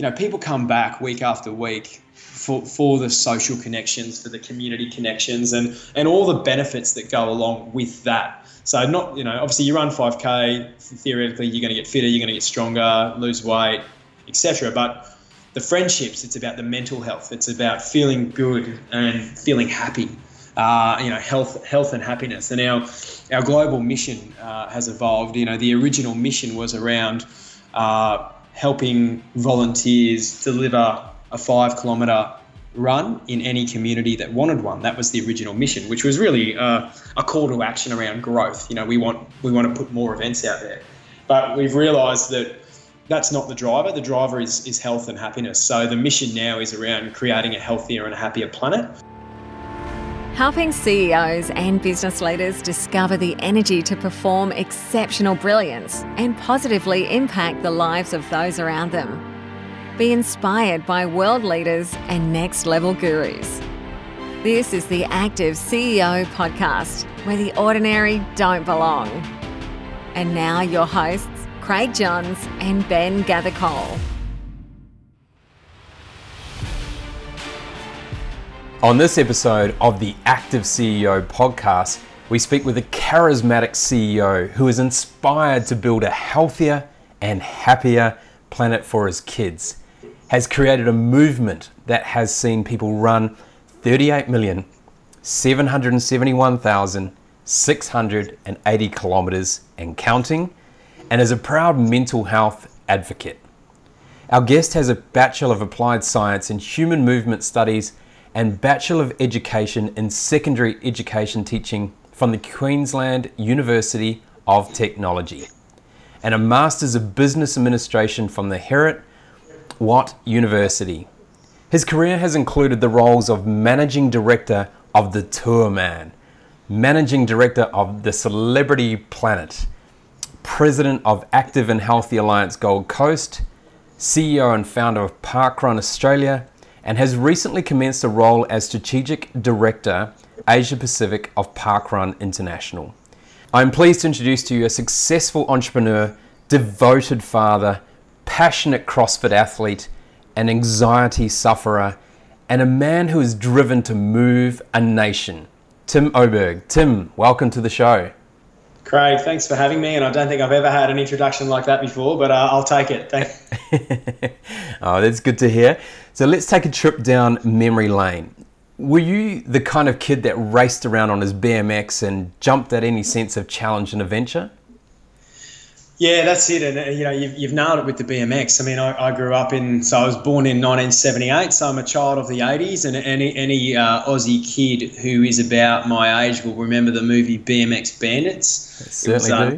you know, people come back week after week for, for the social connections, for the community connections, and and all the benefits that go along with that. So not you know obviously you run 5k theoretically you're going to get fitter, you're going to get stronger, lose weight, etc. But the friendships, it's about the mental health. It's about feeling good and feeling happy. Uh, you know, health, health and happiness. And our our global mission uh, has evolved. You know, the original mission was around uh, helping volunteers deliver a five kilometre run in any community that wanted one. That was the original mission, which was really uh, a call to action around growth. You know, we want we want to put more events out there, but we've realised that that's not the driver. The driver is is health and happiness. So the mission now is around creating a healthier and happier planet. Helping CEOs and business leaders discover the energy to perform exceptional brilliance and positively impact the lives of those around them. Be inspired by world leaders and next level gurus. This is the Active CEO podcast, where the ordinary don't belong. And now, your hosts, Craig Johns and Ben Gathercole. On this episode of the Active CEO podcast, we speak with a charismatic CEO who is inspired to build a healthier and happier planet for his kids has created a movement that has seen people run 38,771,680 kilometres and counting, and is a proud mental health advocate. Our guest has a Bachelor of Applied Science in Human Movement Studies and Bachelor of Education in Secondary Education Teaching from the Queensland University of Technology, and a Masters of Business Administration from the Heriot Watt University. His career has included the roles of Managing Director of The Tour Man, Managing Director of The Celebrity Planet, President of Active and Healthy Alliance Gold Coast, CEO and founder of Parkrun Australia, and has recently commenced a role as Strategic Director Asia Pacific of Parkrun International. I'm pleased to introduce to you a successful entrepreneur, devoted father, passionate CrossFit athlete, an anxiety sufferer, and a man who is driven to move a nation. Tim Oberg. Tim, welcome to the show. Craig, thanks for having me. And I don't think I've ever had an introduction like that before, but uh, I'll take it. oh, that's good to hear. So let's take a trip down memory lane. Were you the kind of kid that raced around on his BMX and jumped at any sense of challenge and adventure? Yeah, that's it. And, uh, you know, you've, you've nailed it with the BMX. I mean, I, I, grew up in, so I was born in 1978, so I'm a child of the 80s. And any, any uh, Aussie kid who is about my age will remember the movie BMX Bandits. certainly was, uh,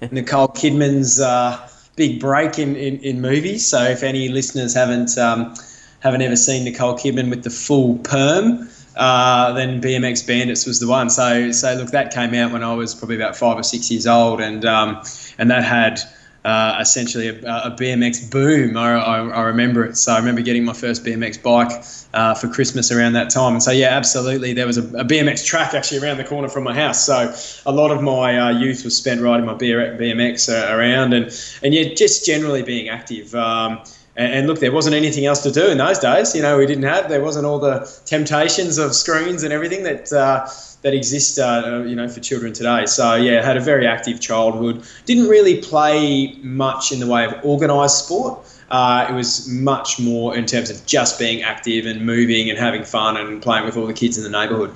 do. Nicole Kidman's uh, big break in, in, in, movies. So if any listeners haven't, um, haven't ever seen Nicole Kidman with the full perm, uh, then BMX Bandits was the one. So, so look, that came out when I was probably about five or six years old, and um, and that had uh, essentially a, a, BMX boom. I, I, I, remember it. So I remember getting my first BMX bike uh, for Christmas around that time. And so yeah, absolutely, there was a, a, BMX track actually around the corner from my house. So a lot of my uh, youth was spent riding my BMX uh, around, and and yeah, just generally being active. Um, and, look, there wasn't anything else to do in those days. You know, we didn't have there wasn't all the temptations of screens and everything that uh, that exist. Uh, you know, for children today. So yeah, had a very active childhood. Didn't really play much in the way of organised sport. Uh, it was much more in terms of just being active and moving and having fun and playing with all the kids in the neighbourhood.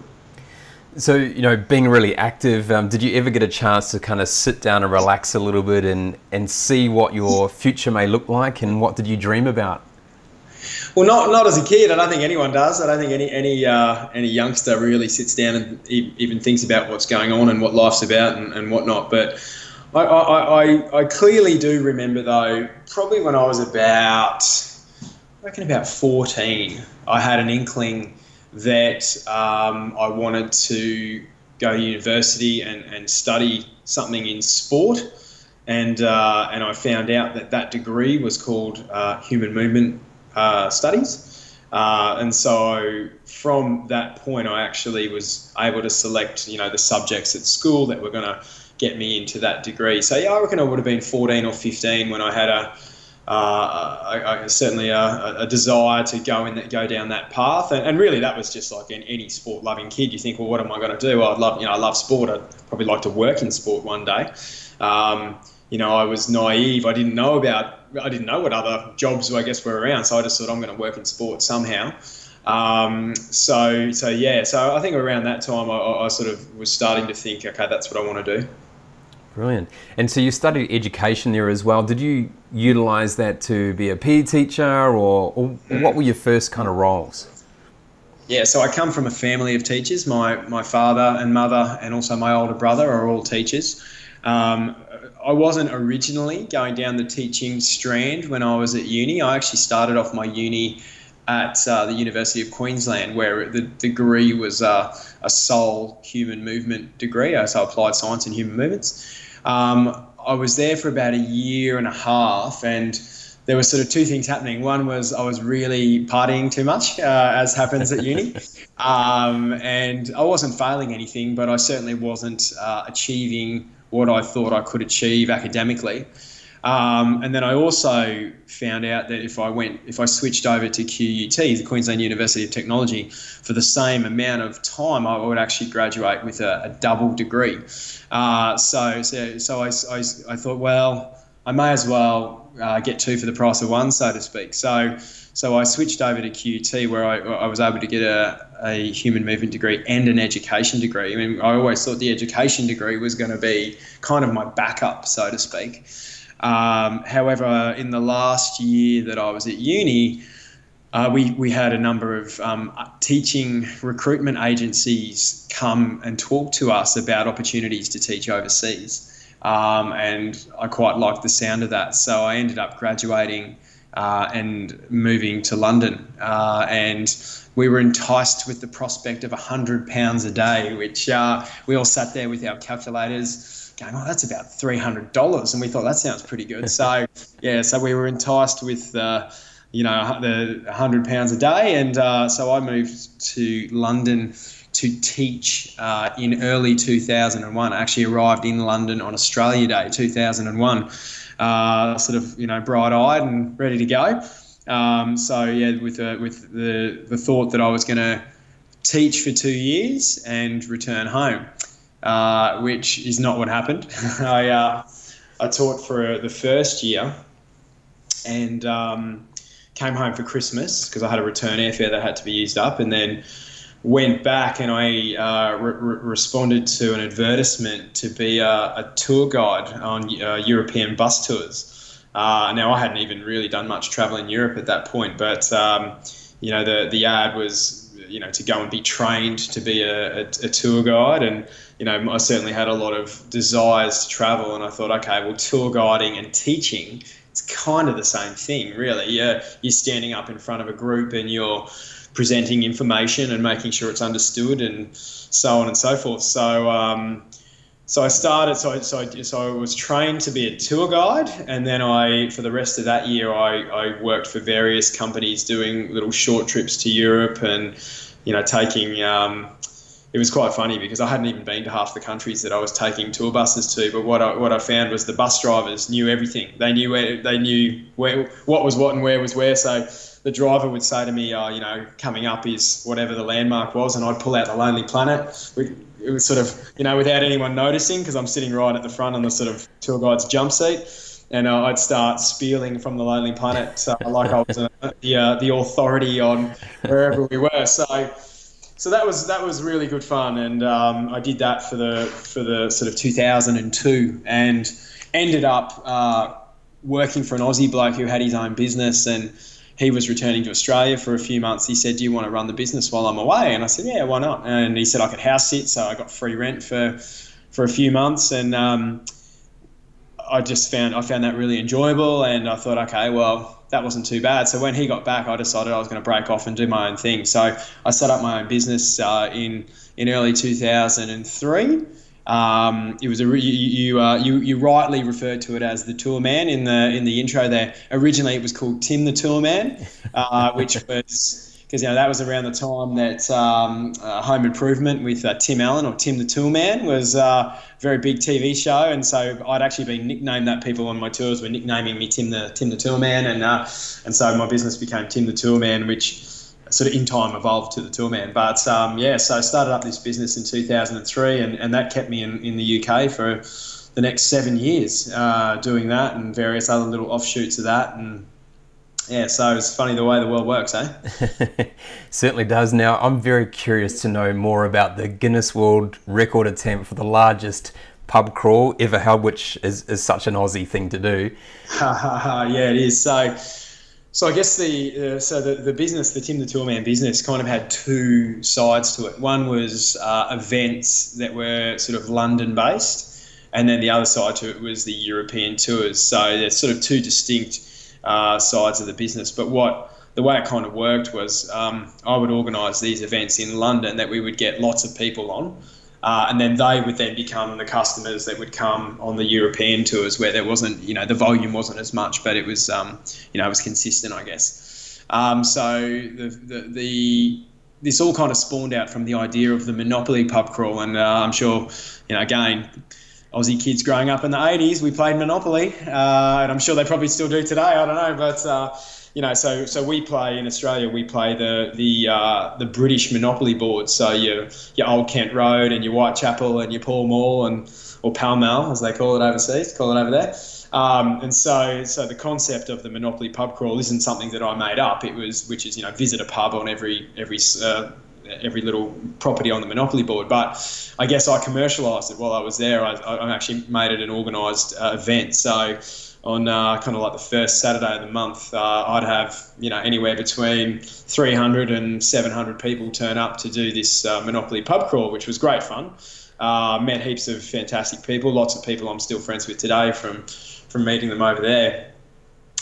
So, you know, being really active, um, did you ever get a chance to kind of sit down and relax a little bit and, and see what your future may look like and what did you dream about? Well, not not as a kid. I don't think anyone does. I don't think any any uh, any youngster really sits down and even thinks about what's going on and what life's about and, and whatnot. But I, I, I, I clearly do remember though, probably when I was about, I reckon about fourteen, I had an inkling that um, I wanted to go to university and, and study something in sport. And, uh, and I found out that that degree was called uh, Human Movement uh, Studies. Uh, and so from that point, I actually was able to select, you know, the subjects at school that were going to get me into that degree. So yeah, I reckon I would have been 14 or 15 when I had a, uh, I, I certainly a, a, desire to go in that, go down that path, and, and really that was just like in any sport loving kid. You think, well, what am I going to do? Well, I'd love, you know, I love sport. I'd probably like to work in sport one day. Um, you know, I was naive. I didn't know about, I didn't know what other jobs, I guess, were around. So I just thought I'm going to work in sport somehow. Um, so, so yeah. So I think around that time, I, I sort of was starting to think, okay, that's what I want to do. Brilliant. And so you studied education there as well. Did you utilize that to be a PE teacher or, or what were your first kind of roles? Yeah, so I come from a family of teachers. My, my father and mother, and also my older brother, are all teachers. Um, I wasn't originally going down the teaching strand when I was at uni. I actually started off my uni at uh, the University of Queensland, where the degree was uh, a sole human movement degree, so applied science and human movements. Um, I was there for about a year and a half, and there were sort of two things happening. One was I was really partying too much, uh, as happens at uni, um, and I wasn't failing anything, but I certainly wasn't uh, achieving what I thought I could achieve academically. Um, and then I also found out that if I went, if I switched over to QUT, the Queensland University of Technology, for the same amount of time, I would actually graduate with a, a double degree. Uh, so, so, so I, I, I, thought, well, I may as well uh, get two for the price of one, so to speak. So, so I switched over to QUT, where I, I was able to get a, a human movement degree and an education degree. I mean, I always thought the education degree was going to be kind of my backup, so to speak. Um, however, in the last year that I was at uni, uh, we, we had a number of um, teaching recruitment agencies come and talk to us about opportunities to teach overseas. Um, and I quite liked the sound of that. So I ended up graduating uh, and moving to London. Uh, and we were enticed with the prospect of £100 a day, which uh, we all sat there with our calculators going, oh, that's about $300. And we thought that sounds pretty good. so, yeah, so we were enticed with, uh, you know, the 100 pounds a day. And uh, so I moved to London to teach uh, in early 2001. I actually arrived in London on Australia Day 2001, uh, sort of, you know, bright eyed and ready to go. Um, so, yeah, with, uh, with the, the thought that I was going to teach for two years and return home uh, which is not what happened. I uh, I taught for the first year, and um, came home for Christmas because I had a return airfare that had to be used up, and then went back and I uh, re- responded to an advertisement to be a, a tour guide on uh, European bus tours. Uh, now I hadn't even really done much travel in Europe at that point, but um, you know the the ad was you know to go and be trained to be a, a, a tour guide and you know, I certainly had a lot of desires to travel, and I thought, okay, well, tour guiding and teaching, it's kind of the same thing, really. Yeah, you're standing up in front of a group and you're presenting information and making sure it's understood, and so on and so forth. So, um, so I started. So, I, so, I, so I was trained to be a tour guide, and then I, for the rest of that year, I, I worked for various companies doing little short trips to Europe and, you know, taking. Um, it was quite funny because I hadn't even been to half the countries that I was taking tour buses to. But what I, what I found was the bus drivers knew everything. They knew where they knew where what was what and where was where. So the driver would say to me, "Oh, you know, coming up is whatever the landmark was," and I'd pull out the Lonely Planet. It was sort of you know without anyone noticing because I'm sitting right at the front on the sort of tour guide's jump seat. And uh, I'd start spieling from the Lonely Planet uh, like I was uh, the uh, the authority on wherever we were. So so that was that was really good fun, and um, I did that for the for the sort of 2002, and ended up uh, working for an Aussie bloke who had his own business, and he was returning to Australia for a few months. He said, "Do you want to run the business while I'm away?" And I said, "Yeah, why not?" And he said I could house sit, so I got free rent for for a few months, and um, I just found I found that really enjoyable, and I thought, okay, well that wasn't too bad. So when he got back, I decided I was going to break off and do my own thing. So I set up my own business uh, in in early 2003. Um, it was a you you, uh, you, you rightly referred to it as the tour man in the in the intro there. Originally, it was called Tim the Tour Man, uh, which was because you know that was around the time that um, uh, Home Improvement with uh, Tim Allen or Tim the Toolman was uh, a very big TV show, and so I'd actually been nicknamed that. People on my tours were nicknaming me Tim the Tim the Toolman, and uh, and so my business became Tim the Tour Man, which sort of in time evolved to the Tour Man. But um, yeah, so I started up this business in 2003, and, and that kept me in, in the UK for the next seven years uh, doing that and various other little offshoots of that and yeah, so it's funny the way the world works, eh? Certainly does. Now, I'm very curious to know more about the Guinness World Record attempt for the largest pub crawl ever held, which is, is such an Aussie thing to do. Yeah, it is. So, so I guess the uh, so the, the business, the Tim the Tour Man business, kind of had two sides to it. One was uh, events that were sort of London based, and then the other side to it was the European tours. So there's sort of two distinct uh, sides of the business. But what the way it kind of worked was um, I would organise these events in London that we would get lots of people on. Uh, and then they would then become the customers that would come on the European tours where there wasn't, you know, the volume wasn't as much, but it was, um, you know, it was consistent, I guess. Um, so the, the, the, this all kind of spawned out from the idea of the Monopoly pub crawl, and uh, I'm sure, you know, again, Aussie kids growing up in the 80s, we played Monopoly, uh, and I'm sure they probably still do today. I don't know, but uh, you know, so so we play in Australia. We play the the uh, the British Monopoly board. So your your Old Kent Road and your Whitechapel and your Pall Mall and or Pall Mall as they call it overseas, call it over there. Um, and so, so the concept of the Monopoly pub crawl isn't something that I made up. It was, which is, you know, visit a pub on every every uh, every little property on the Monopoly board. But I guess I commercialised it while I was there. I, I actually made it an organised uh, event. So on uh, kind of like the first Saturday of the month, uh, I'd have you know anywhere between 300 and 700 people turn up to do this uh, Monopoly pub crawl, which was great fun. Uh, met heaps of fantastic people, lots of people I'm still friends with today from from meeting them over there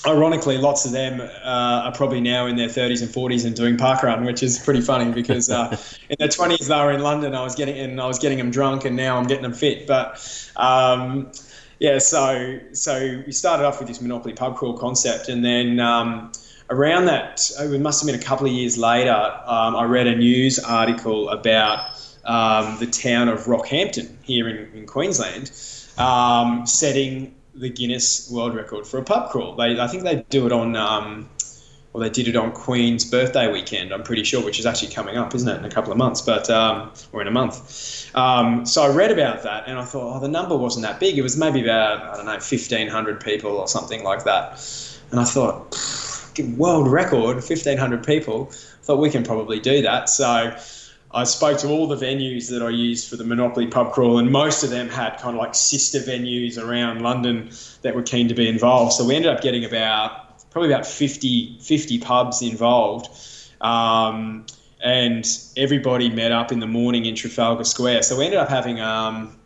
ironically, lots of them uh, are probably now in their 30s and 40s and doing parkrun, which is pretty funny because uh, in their 20s they were in London. I was getting and I was getting them drunk, and now I'm getting them fit. But um, yeah, so so we started off with this Monopoly pub crawl concept, and then. Um, around that, it must have been a couple of years later, um, I read a news article about um, the town of Rockhampton here in, in Queensland um, setting the Guinness World Record for a pub crawl. They, I think they do it on, well, they did it on Queen's birthday weekend. I'm pretty sure, which is actually coming up, isn't it, in a couple of months, but um, or in a month. Um, so I read about that, and I thought, oh, the number wasn't that big. It was maybe about I don't know, 1,500 people or something like that. And I thought, world record, 1,500 people. I thought we can probably do that. So I spoke to all the venues that I used for the Monopoly pub crawl, and most of them had kind of like sister venues around London that were keen to be involved. So we ended up getting about probably about 50, 50 pubs involved. Um, and everybody met up in the morning in Trafalgar Square. So we ended up having, um,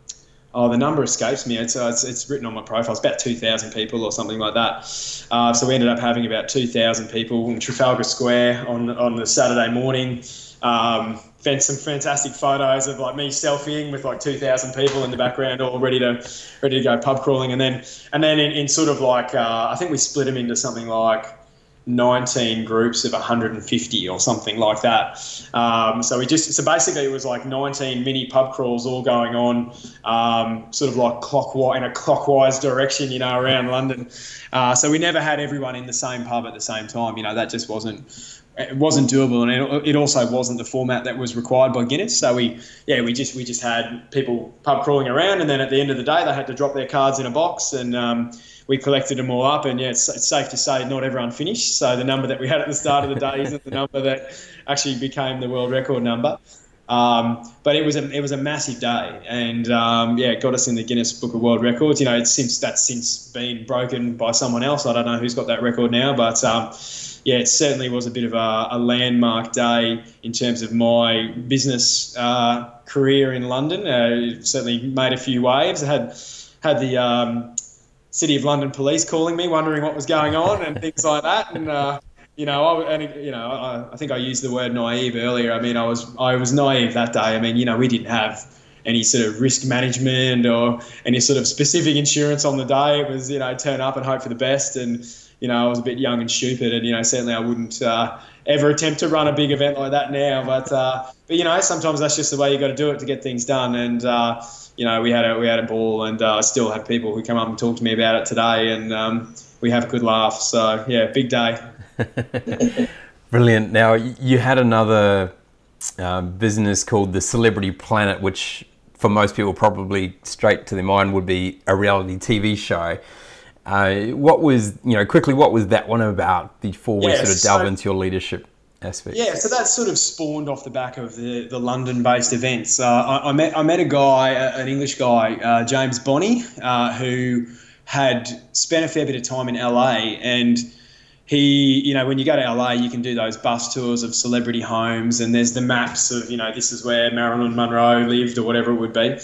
oh, the number escapes me. It's, uh, it's, it's, written on my profile. It's about 2,000 people or something like that. Uh, so we ended up having about 2,000 people in Trafalgar Square on, on the Saturday morning. Um, some fantastic photos of like me selfieing with like 2,000 people in the background, all ready to ready to go pub crawling, and then and then in, in sort of like uh, I think we split them into something like 19 groups of 150 or something like that. Um, so we just so basically it was like 19 mini pub crawls all going on, um, sort of like clockwise in a clockwise direction, you know, around London. Uh, so we never had everyone in the same pub at the same time. You know, that just wasn't it wasn't doable, and it, also wasn't the format that was required by Guinness. So we, yeah, we just we just had people pub crawling around, and then at the end of the day, they had to drop their cards in a box, and um, we collected them all up. And yeah, it's, it's, safe to say not everyone finished. So the number that we had at the start of the day isn't the number that actually became the world record number. Um, but it was a it was a massive day, and um, yeah, it got us in the Guinness Book of World Records. You know, it's since that's since been broken by someone else. I don't know who's got that record now, but um, yeah, it certainly was a bit of a, a landmark day in terms of my business uh, career in London. Uh, certainly made a few waves. I had had the um, City of London police calling me, wondering what was going on and things like that. And uh, you know, I, and, you know, I, I think I used the word naive earlier. I mean, I was I was naive that day. I mean, you know, we didn't have any sort of risk management or any sort of specific insurance on the day. It was, you know, turn up and hope for the best and you know I was a bit young and stupid, and you know certainly I wouldn't uh, ever attempt to run a big event like that now. But uh, but you know sometimes that's just the way you got to do it to get things done, and uh, you know we had a we had a ball, and uh, I still have people who come up and talk to me about it today, and um, we have a good laugh. So yeah, big day. Brilliant. Now you had another um, business called the Celebrity Planet, which for most people probably straight to their mind would be a reality TV show. Uh, what was you know quickly? What was that one about before we sort of delve into your leadership aspect? Yeah, so that sort of spawned off the back of the, the London-based events. Uh, I, I, met I met a guy, an English guy, uh, James Bonney, uh, who had spent a fair bit of time in LA and he, you know, when you go to LA, you can do those bus tours of celebrity homes, and there's the maps of, you know, this is where Marilyn Monroe lived or whatever it would be.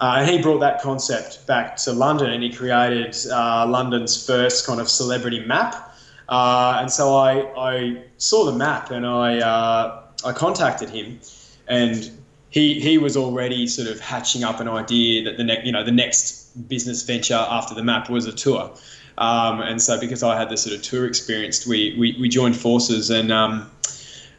Uh, and he brought that concept back to London, and he created uh, London's first kind of celebrity map. Uh, and so I, I saw the map, and I, uh, I contacted him, and he, he was already sort of hatching up an idea that the next, you know, the next business venture after the map was a tour. Um, and so because I had this sort of tour experience, we, we, we joined forces and um,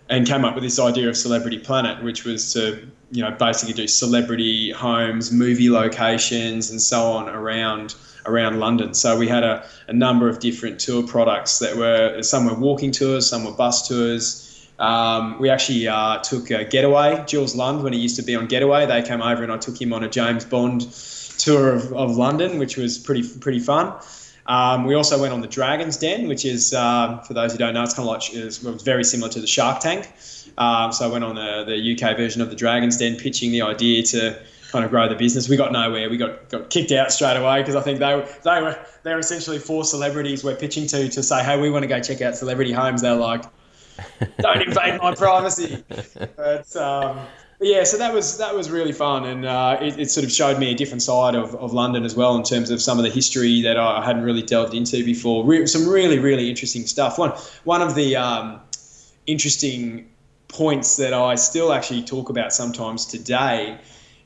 and came up with this idea of Celebrity Planet, which was to you know basically do celebrity homes, movie locations, and so on around around London. So we had a, a number of different tour products that were some were walking tours, some were bus tours. Um, we actually uh, took a Getaway, Jules Lund, when he used to be on Getaway. They came over and I took him on a James Bond tour of, of London, which was pretty pretty fun. Um, we also went on the Dragon's Den, which is, uh, for those who don't know, it's kind of like it's very similar to the Shark Tank. Um, so I went on the, the UK version of the Dragon's Den, pitching the idea to kind of grow the business. We got nowhere. We got, got kicked out straight away because I think they were, they were they were essentially four celebrities we're pitching to to say, hey, we want to go check out celebrity homes. They're like, don't invade my privacy. But um, yeah, so that was that was really fun, and uh, it, it, sort of showed me a different side of, of London as well in terms of some of the history that I hadn't really delved into before. Re- some really really interesting stuff. One one of the um, interesting points that I still actually talk about sometimes today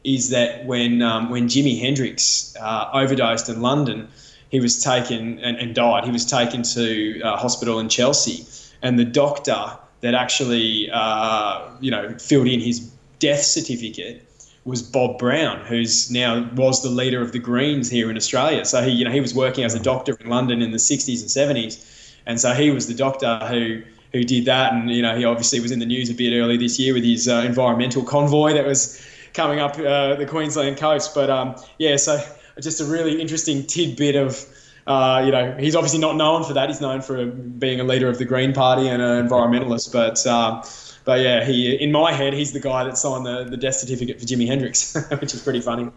is that when um, when Jimi Hendrix uh, overdosed in London, he was taken and, and died. He was taken to a hospital in Chelsea, and the doctor that actually uh, you know filled in his death certificate was Bob Brown, who's now was the leader of the Greens here in Australia. So he, you know, he was working as a doctor in London in the 60s and 70s, and so he was the doctor who who did that. And you know, he obviously was in the news a bit early this year with his uh, environmental convoy that was coming up uh, the Queensland coast. But um, yeah, so just a really interesting tidbit of. Uh, you know, he's obviously not known for that. He's known for being a leader of the Green Party and an environmentalist. But uh, but yeah, he in my head, he's the guy that signed the, the death certificate for Jimi Hendrix, which is pretty funny.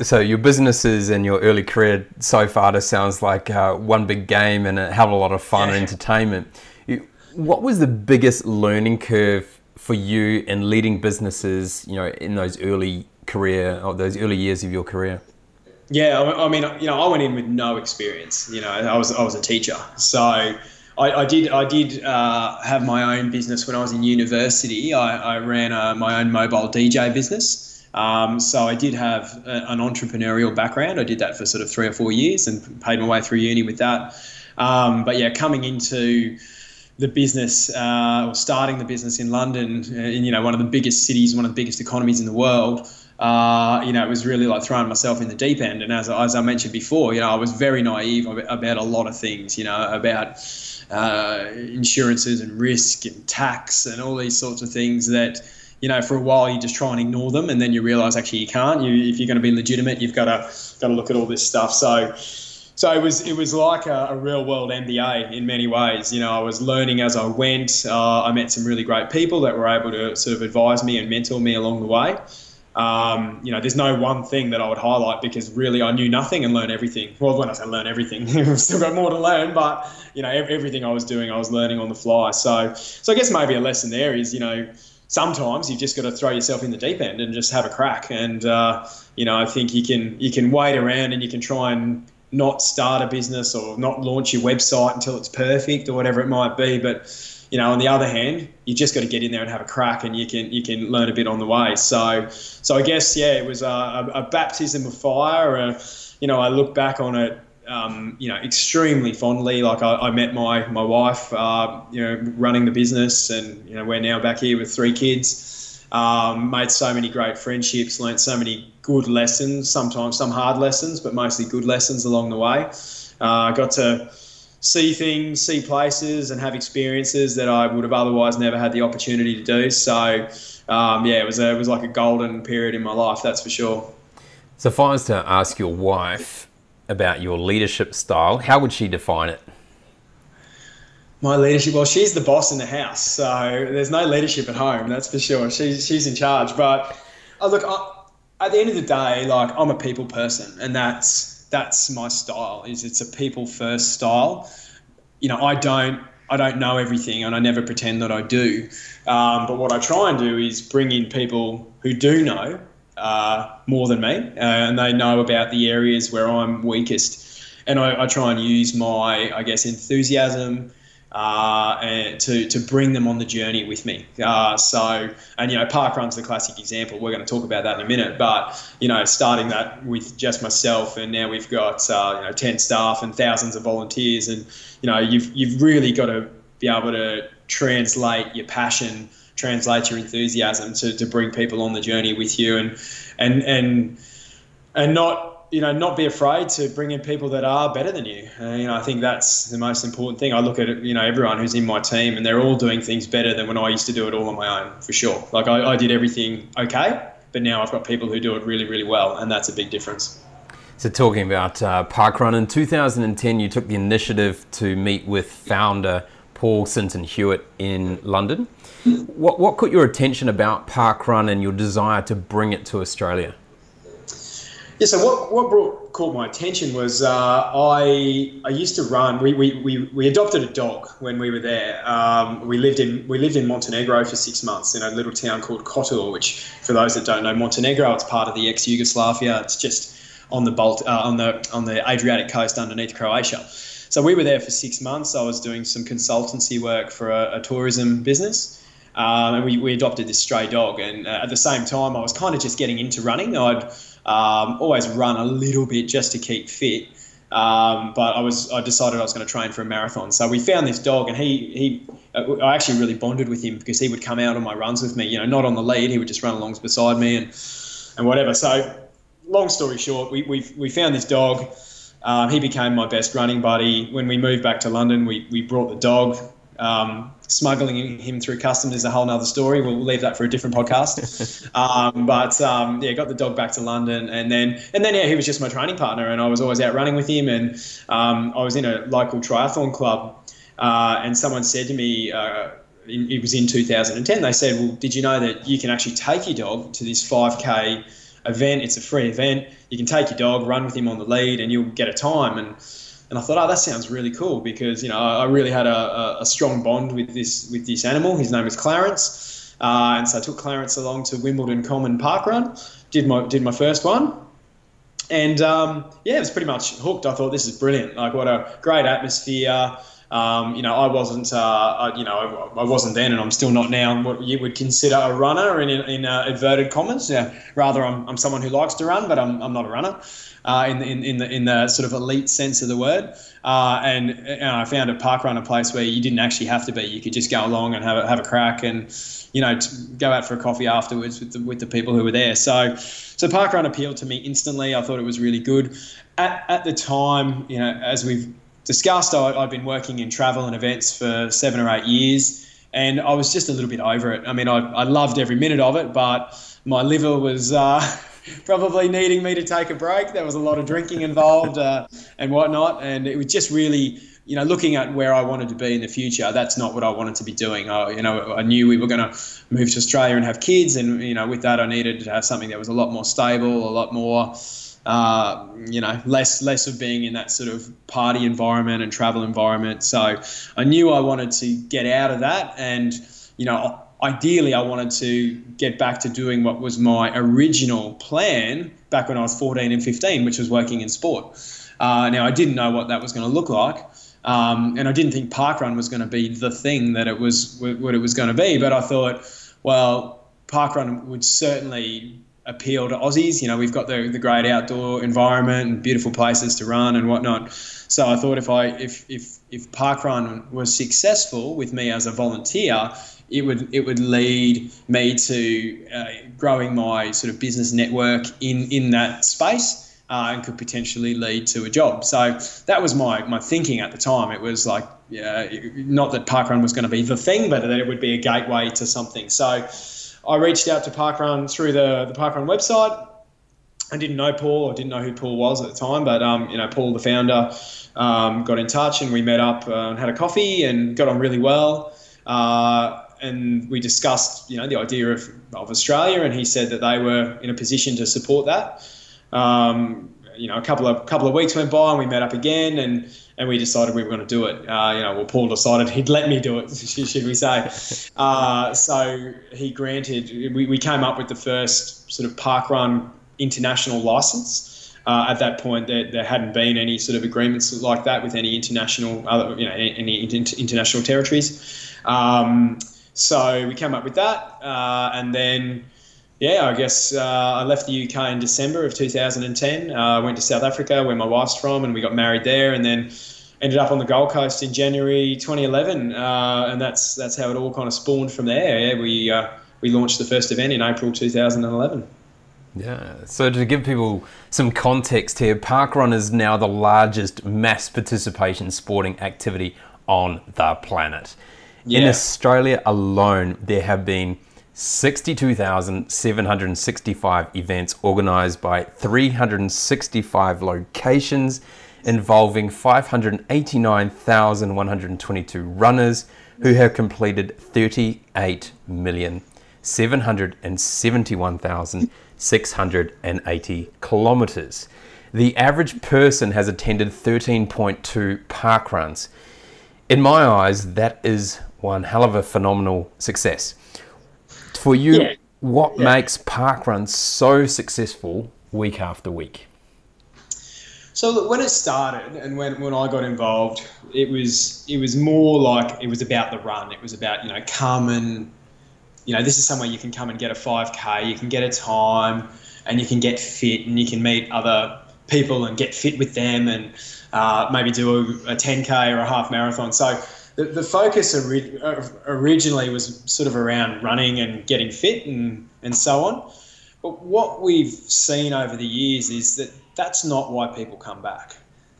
So your businesses and your early career so far just sounds like uh, one big game and a hell of a lot of fun yeah. and entertainment. What was the biggest learning curve for you in leading businesses? You know, in those early career or those early years of your career. Yeah, I mean, you know, I went in with no experience. You know, I was I was a teacher, so I, I, did I did uh, have my own business when I was in university. I, I ran a, my own mobile DJ business. Um, so I did have a, an entrepreneurial background. I did that for sort of three or four years and paid my way through uni with that. Um, but yeah, coming into the business uh, or starting the business in London, uh, in you know one of the biggest cities, one of the biggest economies in the world. Uh, you know, it was really like throwing myself in the deep end. And as, as I mentioned before, you know, I was very naive about a lot of things. You know, about uh, insurances and risk and tax and all these sorts of things that you know for a while you just try and ignore them and then you realize actually you can't you, if you're going to be legitimate you've got to got to look at all this stuff so so it was it was like a, a, real world MBA in many ways. You know, I was learning as I went. Uh, I met some really great people that were able to sort of advise me and mentor me along the way. Um, you know, there's no one thing that I would highlight because really I knew nothing and learned everything. Well, when I say learn everything, I've still got more to learn, but you know, everything I was doing, I was learning on the fly. So, so I guess maybe a lesson there is, you know, sometimes you've just got to throw yourself in the deep end and just have a crack. And uh, you know, I think you can you can wait around and you can try and not start a business or not launch your website until it's perfect or whatever it might be, but you know, on the other hand, you just got to get in there and have a crack, and you can you can learn a bit on the way. So, so I guess yeah, it was a, a baptism of fire. Uh, you know, I look back on it um, you know, extremely fondly. Like I, I met my my wife, uh, you know, running the business, and you know, we're now back here with three kids. Um, made so many great friendships, learnt so many good lessons. Sometimes some hard lessons, but mostly good lessons along the way. I uh, got to see things, see places, and have experiences that I would have otherwise never had the opportunity to do. So, um, yeah, it was a, it was like a golden period in my life, that's for sure. So, if I was to ask your wife about your leadership style, how would she define it? My leadership, well, she's the boss in the house, so there's no leadership at home, that's for sure. She's, she's in charge. But oh, look, I, at the end of the day, like I'm a people person, and that's that's my style. Is it's a people first style. You know, I don't I don't know everything, and I never pretend that I do. Um, but what I try and do is bring in people who do know uh, more than me, uh, and they know about the areas where I'm weakest. And I, I try and use my, I guess, enthusiasm uh, and to, to bring them on the journey with me. Uh, so, and you know, park run's the classic example. We're going to talk about that in a minute. But you know, starting that with just myself, and now we've got uh, you know ten staff and thousands of volunteers, and you know, you've you've really got to be able to translate your passion translate your enthusiasm to, to bring people on the journey with you and and and and not you know not be afraid to bring in people that are better than you uh, you know I think that's the most important thing I look at you know everyone who's in my team and they're all doing things better than when I used to do it all on my own for sure like I, I did everything okay but now I've got people who do it really really well and that's a big difference so talking about uh, parkrun in 2010 you took the initiative to meet with founder Paul Sinton Hewitt in London. What, what caught your attention about Parkrun and your desire to bring it to Australia? Yeah, so what, what brought, caught my attention was uh, I I used to run. We, we, we, we adopted a dog when we were there. Um, we lived in we lived in Montenegro for six months in a little town called Kotor, which for those that don't know Montenegro, it's part of the ex Yugoslavia. It's just on the Balt, uh, on the on the Adriatic coast underneath Croatia. So we were there for six months. I was doing some consultancy work for a, a tourism business. Um, and we, we adopted this stray dog. And uh, at the same time, I was kind of just getting into running. I'd um, always run a little bit just to keep fit. Um, but I was I decided I was going to train for a marathon. So we found this dog, and he he uh, I actually really bonded with him because he would come out on my runs with me. You know, not on the lead, he would just run along beside me and and whatever. So long story short, we we we found this dog. Um, he became my best running buddy. When we moved back to London, we, we brought the dog. Um, smuggling him through customs is a whole other story. We'll leave that for a different podcast. um, but um, yeah, got the dog back to London, and then and then yeah, he was just my training partner, and I was always out running with him. And um, I was in a local triathlon club, uh, and someone said to me. Uh, it was in 2010. They said, "Well, did you know that you can actually take your dog to this 5k event. It's a free event. You can take your dog, run with him on the lead, and you'll get a time. And and I thought, oh, that sounds really cool because you know I really had a, a strong bond with this with this animal. His name is Clarence, uh, and so I took Clarence along to Wimbledon Common Park Run. Did my did my first one, and um, yeah, it was pretty much hooked. I thought this is brilliant. Like what a great atmosphere. Um, you know, I wasn't, uh, I, you know, I, I, wasn't then, and I'm still not now. What you would consider a runner in, in uh, inverted commas. Yeah, rather, I'm, I'm someone who likes to run, but I'm, I'm not a runner uh, in, in, in the in the sort of elite sense of the word. Uh, and, and I found a park run a place where you didn't actually have to be. You could just go along and have a, have a crack and you know go out for a coffee afterwards with the, with the people who were there. So so park run appealed to me instantly. I thought it was really good. At, at the time, you know, as we've discussed, I, I'd been working in travel and events for seven or eight years, and I was just a little bit over it. I mean, I, I loved every minute of it, but my liver was uh, probably needing me to take a break. There was a lot of drinking involved uh, and whatnot, and it was just really. You know, looking at where I wanted to be in the future, that's not what I wanted to be doing. I, you know, I knew we were going to move to Australia and have kids, and you know, with that, I needed to have something that was a lot more stable, a lot more uh, you know, less less of being in that sort of party environment and travel environment. So I knew I wanted to get out of that, and you know, ideally I wanted to get back to doing what was my original plan back when I was 14 and 15, which was working in sport. Uh, now I didn't know what that was going to look like. Um, and I didn't think parkrun was going to be the thing that it was what it was going to be. But I thought, well, parkrun would certainly appeal to Aussies. You know, we've got the, the great outdoor environment and beautiful places to run and whatnot. So I thought if I if if if parkrun was successful with me as a volunteer, it would it would lead me to uh, growing my sort of business network in in that space. Uh, and could potentially lead to a job. So that was my, my thinking at the time. It was like, yeah, not that parkrun was going to be the thing, but that it would be a gateway to something. So I reached out to Parkrun through the, the Parkrun website. I didn't know Paul I didn't know who Paul was at the time, but um, you know Paul, the founder, um, got in touch and we met up uh, and had a coffee and got on really well. Uh, and we discussed you know the idea of, of Australia, and he said that they were in a position to support that. Um, you know, a couple of couple of weeks went by and we met up again and and we decided we were going to do it. Uh, you know, well, Paul decided he'd let me do it, should we say? Uh, so he granted. We, we came up with the first sort of park run international license. Uh, at that point, there, there hadn't been any sort of agreements like that with any international, other, you know, any international territories. Um, so we came up with that, uh, and then yeah, I guess uh, I left the UK in December of 2010. I uh, went to South Africa, where my wife's from, and we got married there, and then ended up on the Gold Coast in January 2011, uh, and that's that's how it all kind of spawned from there. Yeah, we uh, we launched the first event in April 2011. Yeah. So to give people some context here, parkrun is now the largest mass participation sporting activity on the planet. Yeah. In Australia alone, there have been 62,765 events organised by 365 locations involving 589,122 runners who have completed 38,771,680 kilometres. The average person has attended 13.2 park runs. In my eyes, that is one hell of a phenomenal success for you, yeah. what yeah. makes parkrun so successful week after week? So when it started and when, when I got involved, it was it was more like it was about the run. It was about you know come and you know this is somewhere you can come and get a 5k, you can get a time, and you can get fit and you can meet other people and get fit with them and uh, maybe do a, a 10k or a half marathon. So the, the focus ori- uh, originally was sort of around running and getting fit and, and so on. But what we've seen over the years is that that's not why people come back.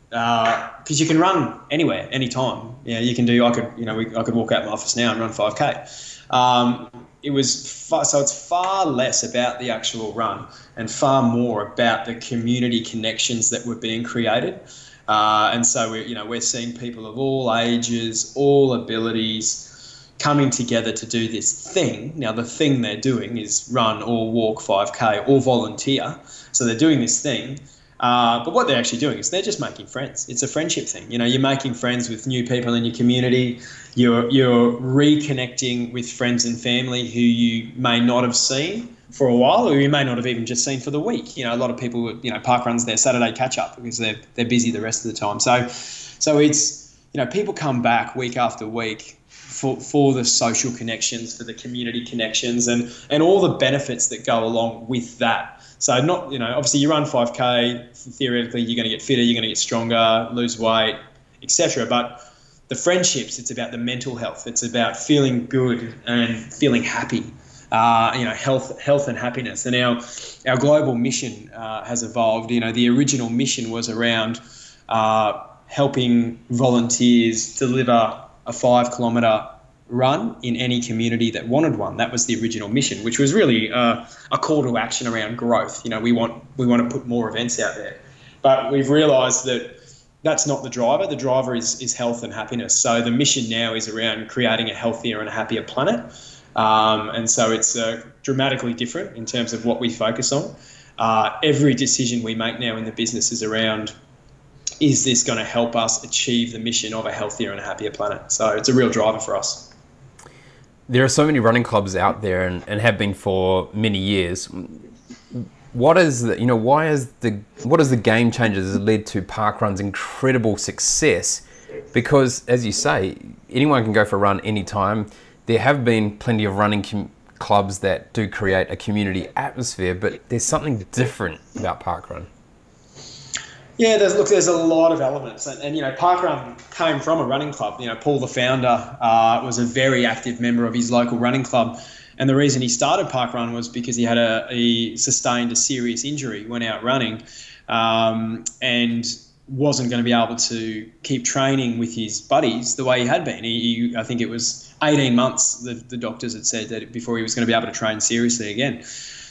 Because uh, you can run anywhere, anytime. Yeah, you can do. I could, you know, we, I could walk out my office now and run 5k. Um, it was far, so it's far less about the actual run and far more about the community connections that were being created. Uh, and so we're, you know, we're seeing people of all ages, all abilities coming together to do this thing. Now, the thing they're doing is run or walk 5K or volunteer. So they're doing this thing. Uh, but what they're actually doing is they're just making friends. It's a friendship thing. You know, you're making friends with new people in your community. You're you're reconnecting with friends and family who you may not have seen for a while, or you may not have even just seen for the week. You know, a lot of people, you know, park runs their Saturday catch up because they're they're busy the rest of the time. So, so it's you know, people come back week after week for, for the social connections, for the community connections, and and all the benefits that go along with that. So not you know, obviously you run 5k, theoretically you're going to get fitter, you're going to get stronger, lose weight, etc. But the friendships, it's about the mental health. It's about feeling good and feeling happy uh, you know, health, health and happiness. And our our global mission uh, has evolved. You know, the original mission was around uh, helping volunteers deliver a five kilometre run in any community that wanted one. That was the original mission, which was really uh, a call to action around growth. You know, we want we want to put more events out there, but we've realised that. That's not the driver. The driver is, is health and happiness. So the mission now is around creating a healthier and happier planet. Um, and so it's uh, dramatically different in terms of what we focus on. Uh, every decision we make now in the business is around is this going to help us achieve the mission of a healthier and a happier planet? So it's a real driver for us. There are so many running clubs out there and, and have been for many years. What is the, you know why is the what is the game changers that led to parkrun's incredible success? Because as you say, anyone can go for a run anytime there have been plenty of running com- clubs that do create a community atmosphere, but there's something different about parkrun. Yeah, there's look. There's a lot of elements, and, and you know, Parkrun came from a running club. You know, Paul, the founder, uh, was a very active member of his local running club, and the reason he started Parkrun was because he had a he sustained a serious injury when out running, um, and wasn't going to be able to keep training with his buddies the way he had been. He, he, I think it was 18 months. The, the doctors had said that before he was going to be able to train seriously again.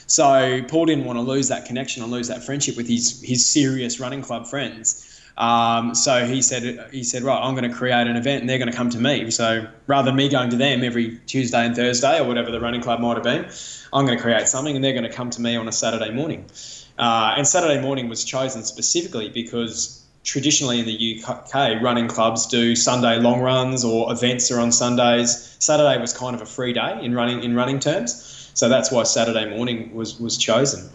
So Paul didn't want to lose that connection and lose that friendship with his his serious running club friends. Um, so he said he said right, I'm going to create an event and they're going to come to me. So rather than me going to them every Tuesday and Thursday or whatever the running club might have been, I'm going to create something and they're going to come to me on a Saturday morning. Uh, and Saturday morning was chosen specifically because traditionally in the UK, running clubs do Sunday long runs or events are on Sundays. Saturday was kind of a free day in running in running terms. So that's why Saturday morning was was chosen.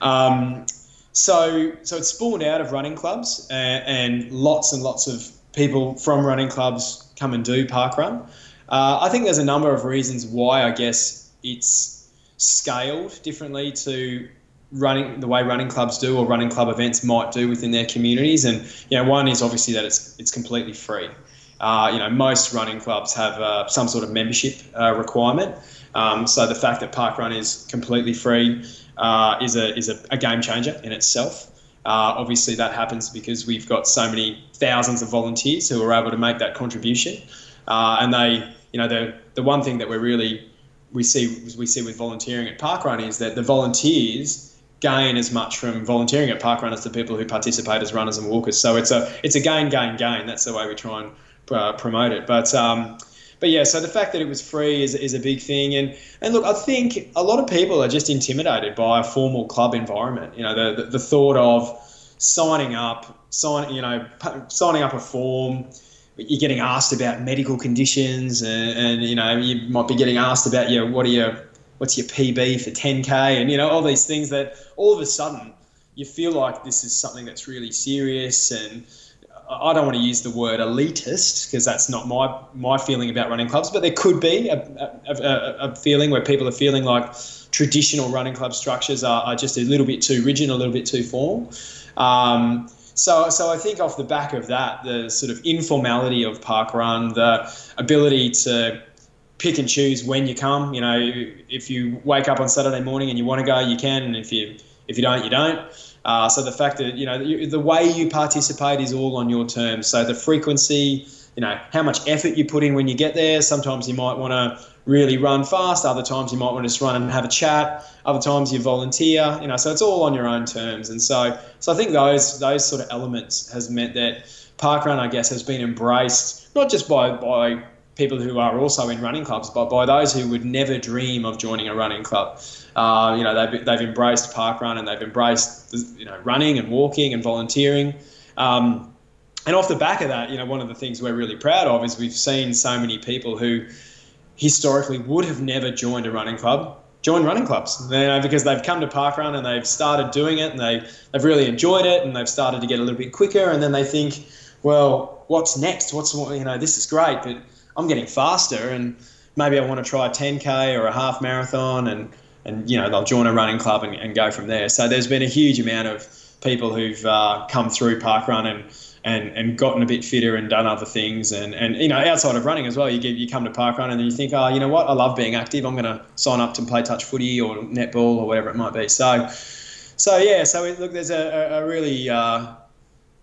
Um, so so it spawned out of running clubs, and, and, lots and lots of people from running clubs come and do parkrun. Uh, I think there's a number of reasons why I guess it's scaled differently to running the way running clubs do or running club events might do within their communities. And you know, one is obviously that it's it's completely free. Uh, you know, most running clubs have uh, some sort of membership uh, requirement. Um, so the fact that parkrun is completely free uh, is a is a, a, game changer in itself. Uh, obviously, that happens because we've got so many thousands of volunteers who are able to make that contribution, uh, and they, you know, the the one thing that we're really we see we see with volunteering at parkrun is that the volunteers gain as much from volunteering at parkrun as the people who participate as runners and walkers. So it's a it's a gain gain gain. That's the way we try and uh, promote it. But um, but yeah, so the fact that it was free is, is a big thing. And, and look, I think a lot of people are just intimidated by a formal club environment. You know, the, the, the thought of signing up, sign, you know, signing up a form, you're getting asked about medical conditions and, and you know, you might be getting asked about, know, what are your, what's your PB for 10K and, you know, all these things that all of a sudden you feel like this is something that's really serious and, I don't want to use the word elitist because that's not my my feeling about running clubs, but there could be a, a, a, a, feeling where people are feeling like traditional running club structures are, are just a little bit too rigid, a little bit too formal. Um, so, so I think off the back of that, the sort of informality of parkrun, the ability to pick and choose when you come. You know, if you wake up on Saturday morning and you want to go, you can, and if you if you don't, you don't. Uh, so the fact that you know the, the way you participate is all on your terms. So the frequency, you know, how much effort you put in when you get there. Sometimes you might want to really run fast. Other times you might want to just run and have a chat. Other times you volunteer. You know, so it's all on your own terms. And so, so I think those those sort of elements has meant that parkrun, I guess, has been embraced not just by by people who are also in running clubs, but by those who would never dream of joining a running club. Uh, you know, they've, they've embraced parkrun and they've embraced you know running and walking and volunteering. Um, and off the back of that, you know, one of the things we're really proud of is we've seen so many people who historically would have never joined a running club join running clubs you know, because they've come to parkrun and they've started doing it and they, they've really enjoyed it and they've started to get a little bit quicker and then they think well what's next what's you know this is great but I'm getting faster and maybe I want to try a 10k or a half marathon and and you know they'll join a running club and, and go from there. So there's been a huge amount of people who've uh, come through parkrun and and and gotten a bit fitter and done other things and and you know outside of running as well. You get you come to parkrun and you think, oh, you know what, I love being active. I'm going to sign up to play touch footy or netball or whatever it might be. So so yeah, so look, there's a, a really uh,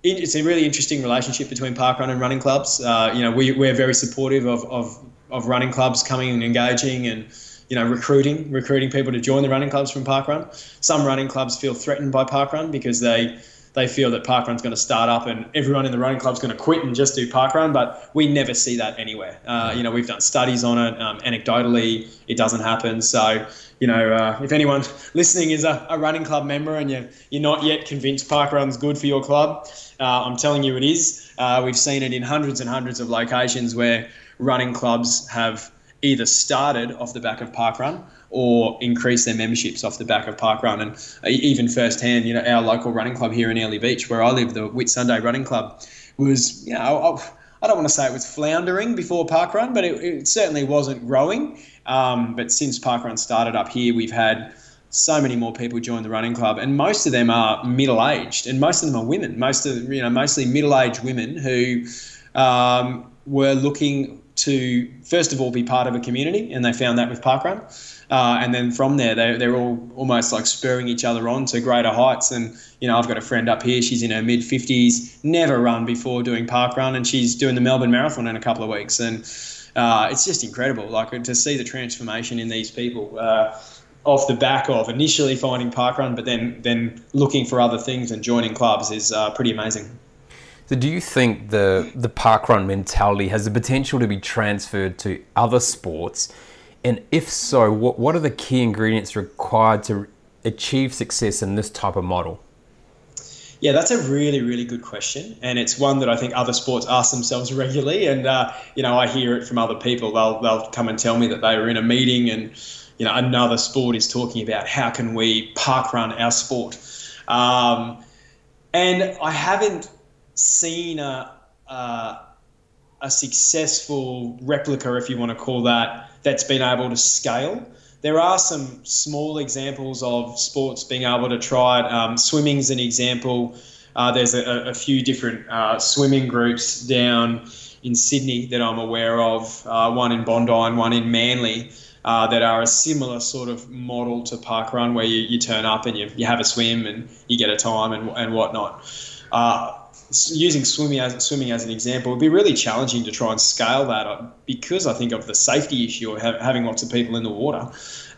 it's a really interesting relationship between parkrun and running clubs. Uh, you know, we, we're very supportive of, of, of running clubs coming and engaging and, you know, recruiting, recruiting people to join the running clubs from parkrun. Some running clubs feel threatened by parkrun because they, they feel that parkrun's going to start up and everyone in the running club's going to quit and just do parkrun, but we never see that anywhere. Uh, you know, we've done studies on it. Um, anecdotally, it doesn't happen. So, you know, uh, if anyone listening is a, a, running club member and you're, you're not yet convinced parkrun's good for your club, uh, I'm telling you it is. Uh, we've seen it in hundreds and hundreds of locations where running clubs have either started off the back of parkrun or increase their memberships off the back of parkrun. And uh, even firsthand, you know, our local running club here in Airlie Beach, where I live, the Whitsunday Running Club, was, you know, I don't want to say it was floundering before parkrun, but it, it certainly wasn't growing. Um, but since parkrun started up here, we've had so many more people join the running club, and most of them are middle aged, and most of them are women. Most of you know, mostly middle aged women who um, were looking to first of all be part of a community, and they found that with parkrun. Uh, and then from there, they, they're all almost like spurring each other on to greater heights. And, you know, I've got a friend up here, she's in her mid 50s, never run before doing parkrun, and she's doing the Melbourne Marathon in a couple of weeks. And uh, it's just incredible, like to see the transformation in these people. Uh, off the back of initially finding parkrun, but then then looking for other things and joining clubs is uh, pretty amazing. So, do you think the the parkrun mentality has the potential to be transferred to other sports? And if so, what, what are the key ingredients required to achieve success in this type of model? Yeah, that's a really, really good question, and it's one that I think other sports ask themselves regularly. And uh, you know, I hear it from other people. They'll they'll come and tell me that they were in a meeting, and you know, another sport is talking about how can we park run our sport. Um, and I haven't seen a, a a successful replica, if you want to call that, that's been able to scale. There are some small examples of sports being able to try it. Um, swimming's an example. Uh, there's a, a, few different uh, swimming groups down in Sydney that I'm aware of, uh, one in Bondi and one in Manly, uh, that are a similar sort of model to parkrun where you, you turn up and you, you have a swim and you get a time and, and whatnot. Uh, using swimming as swimming as an example, would be really challenging to try and scale that up because I think of the safety issue of having lots of people in the water.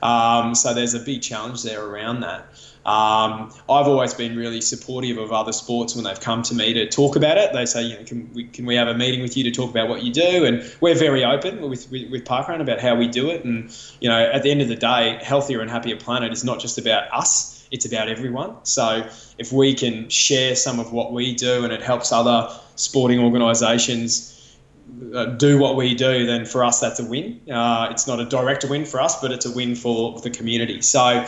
Um, so there's a big challenge there around that. Um, I've always been really supportive of other sports when they've come to me to talk about it. They say, you know, can we, can we have a meeting with you to talk about what you do? And we're very open with, with, with Parkrun about how we do it. And, you know, at the end of the day, healthier and happier planet is not just about us it's about everyone. So if we can share some of what we do and it helps other sporting organisations uh, do what we do, then for us that's a win. Uh, it's not a direct win for us, but it's a win for the community. So.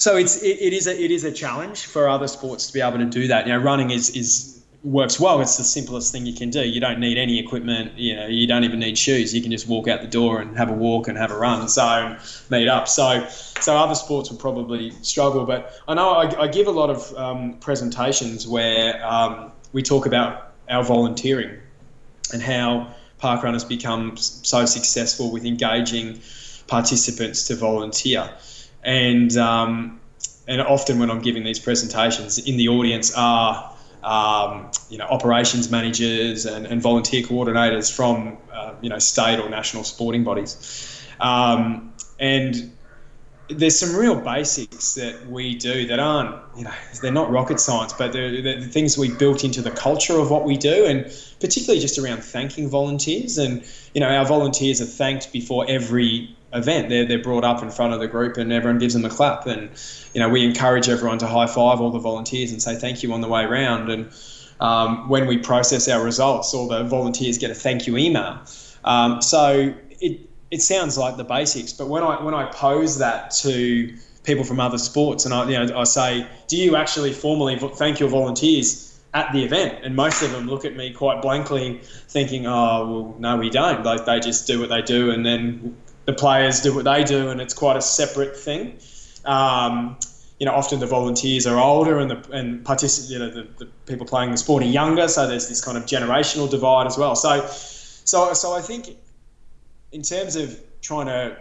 So it's it, it is a it is a challenge for other sports to be able to do that. You know, running is is works well. It's the simplest thing you can do. You don't need any equipment. You know, you don't even need shoes. You can just walk out the door and have a walk and have a run. So meet up. So so other sports will probably struggle. But I know I, I give a lot of um, presentations where um, we talk about our volunteering and how parkrun has become so successful with engaging participants to volunteer. And um, and often when I'm giving these presentations, in the audience are um, you know, operations managers and, and volunteer coordinators from, uh, you know, state or national sporting bodies. Um, and there's some real basics that we do that aren't, you know, they're not rocket science, but they're, they're, the things we built into the culture of what we do, and particularly just around thanking volunteers. And you know, our volunteers are thanked before every event. They're, they're brought up in front of the group and everyone gives them a clap. And, you know, we encourage everyone to high five all the volunteers and say thank you on the way around. And um, when we process our results, all the volunteers get a thank you email. Um, so it, it sounds like the basics, but when I, when I pose that to people from other sports and I, you know, I say, do you actually formally thank your volunteers? at the event, and most of them look at me quite blankly, thinking, "Oh, well, no, we don't." Like they just do what they do, and then the players do what they do, and it's quite a separate thing. Um, you know, often the volunteers are older, and the and particip- you know, the, the people playing the sport are younger, so there's this kind of generational divide as well. So, so, so I think in terms of trying to,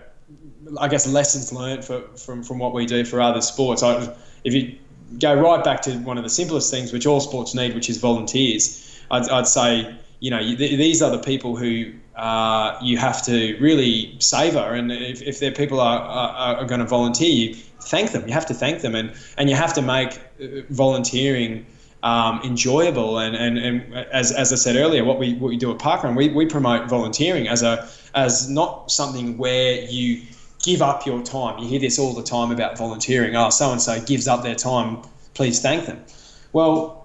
I guess, lessons learned for, from from what we do for other sports. I, if you go right back to one of the simplest things, which all sports need, which is volunteers, I'd, I'd say you know, these are the people who uh, you have to really savour. And if, if their people are, are, are going to volunteer, you thank them. You have to thank them. And, and you have to make uh, volunteering um, enjoyable. And, and, and as, as I said earlier, what we, what we do at Parkrun, we, we promote volunteering as, a, as not something where you give up your time. You hear this all the time about volunteering. Oh, so and so gives up their time. Please thank them. Well,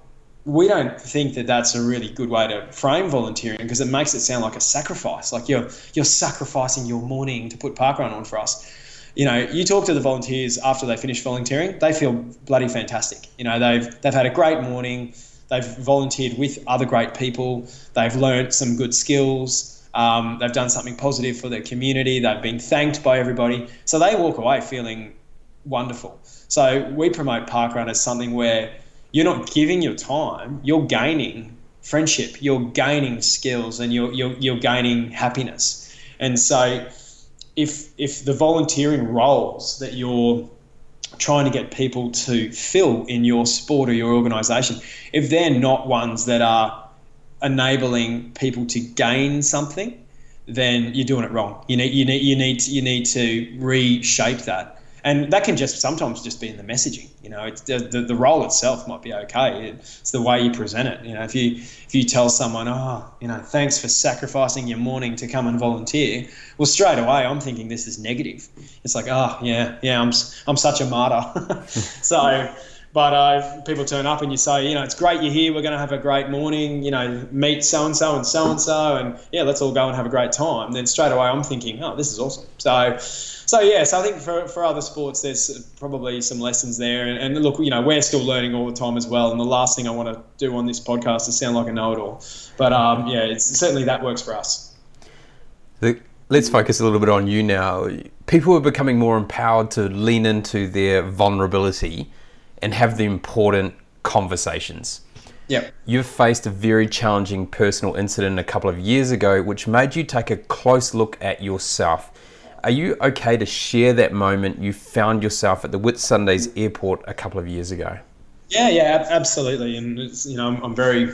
we don't think that that's a really good way to frame volunteering because it makes it sound like a sacrifice. Like you're you're sacrificing your morning to put parkrun on for us. You know, you talk to the volunteers after they finish volunteering, they feel bloody fantastic. You know, they've they've had a great morning. they've volunteered with other great people, they've learnt some good skills. Um, they've done something positive for their community. They've been thanked by everybody. So they walk away feeling wonderful. So we promote parkrun as something where you're not giving your time, you're gaining friendship, you're gaining skills, and you're, you're, you're gaining happiness. And so if, if the volunteering roles that you're trying to get people to fill in your sport or your organisation, if they're not ones that are enabling people to gain something, then you're doing it wrong. You need you need you need to, you need to reshape that, and that can just sometimes just be in the messaging. You know, it's the, the, the role itself might be okay. It's the way you present it. You know, if you if you tell someone, oh, you know, thanks for sacrificing your morning to come and volunteer, well, straight away I'm thinking this is negative. It's like, oh yeah, yeah, I'm I'm such a martyr. so but uh, people turn up and you say, you know, it's great you're here. We're going to have a great morning. You know, meet so and so and so and so, and yeah, let's all go and have a great time. Then straight away, I'm thinking, oh, this is awesome. So, so yeah, so I think for, for other sports, there's probably some lessons there. And, and look, you know, we're still learning all the time as well. And the last thing I want to do on this podcast is sound like a know-it-all. But um, yeah, it's certainly that works for us. The, let's focus a little bit on you now. People are becoming more empowered to lean into their vulnerability and have the important conversations. Yep. You've faced a very challenging personal incident a couple of years ago, which made you take a close look at yourself. Are you okay to share that moment you found yourself at the Whitsundays airport a couple of years ago? Yeah, yeah, absolutely. And you know, I'm, I'm, very,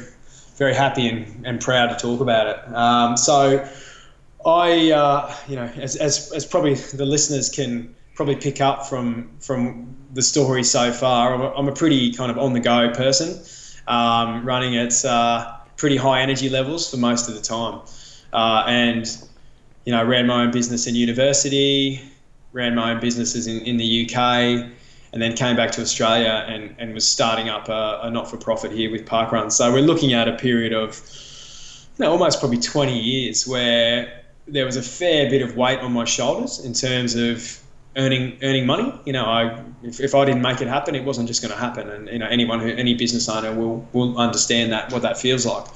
very happy and, and proud to talk about it. Um, so, I, uh, you know, as, as, as probably the listeners can probably pick up from from the story so far. I'm a, I'm a pretty kind of on the go person, um, running at uh, pretty high energy levels for most of the time, uh, and you know ran my own business in university, ran my own businesses in, in the UK, and then came back to Australia and, and was starting up a, a not for profit here with Parkrun. So we're looking at a period of you know, almost probably 20 years where there was a fair bit of weight on my shoulders in terms of earning earning money. You know, I if, if I didn't make it happen, it wasn't just going to happen. And you know, anyone who any business owner will will understand that what that feels like.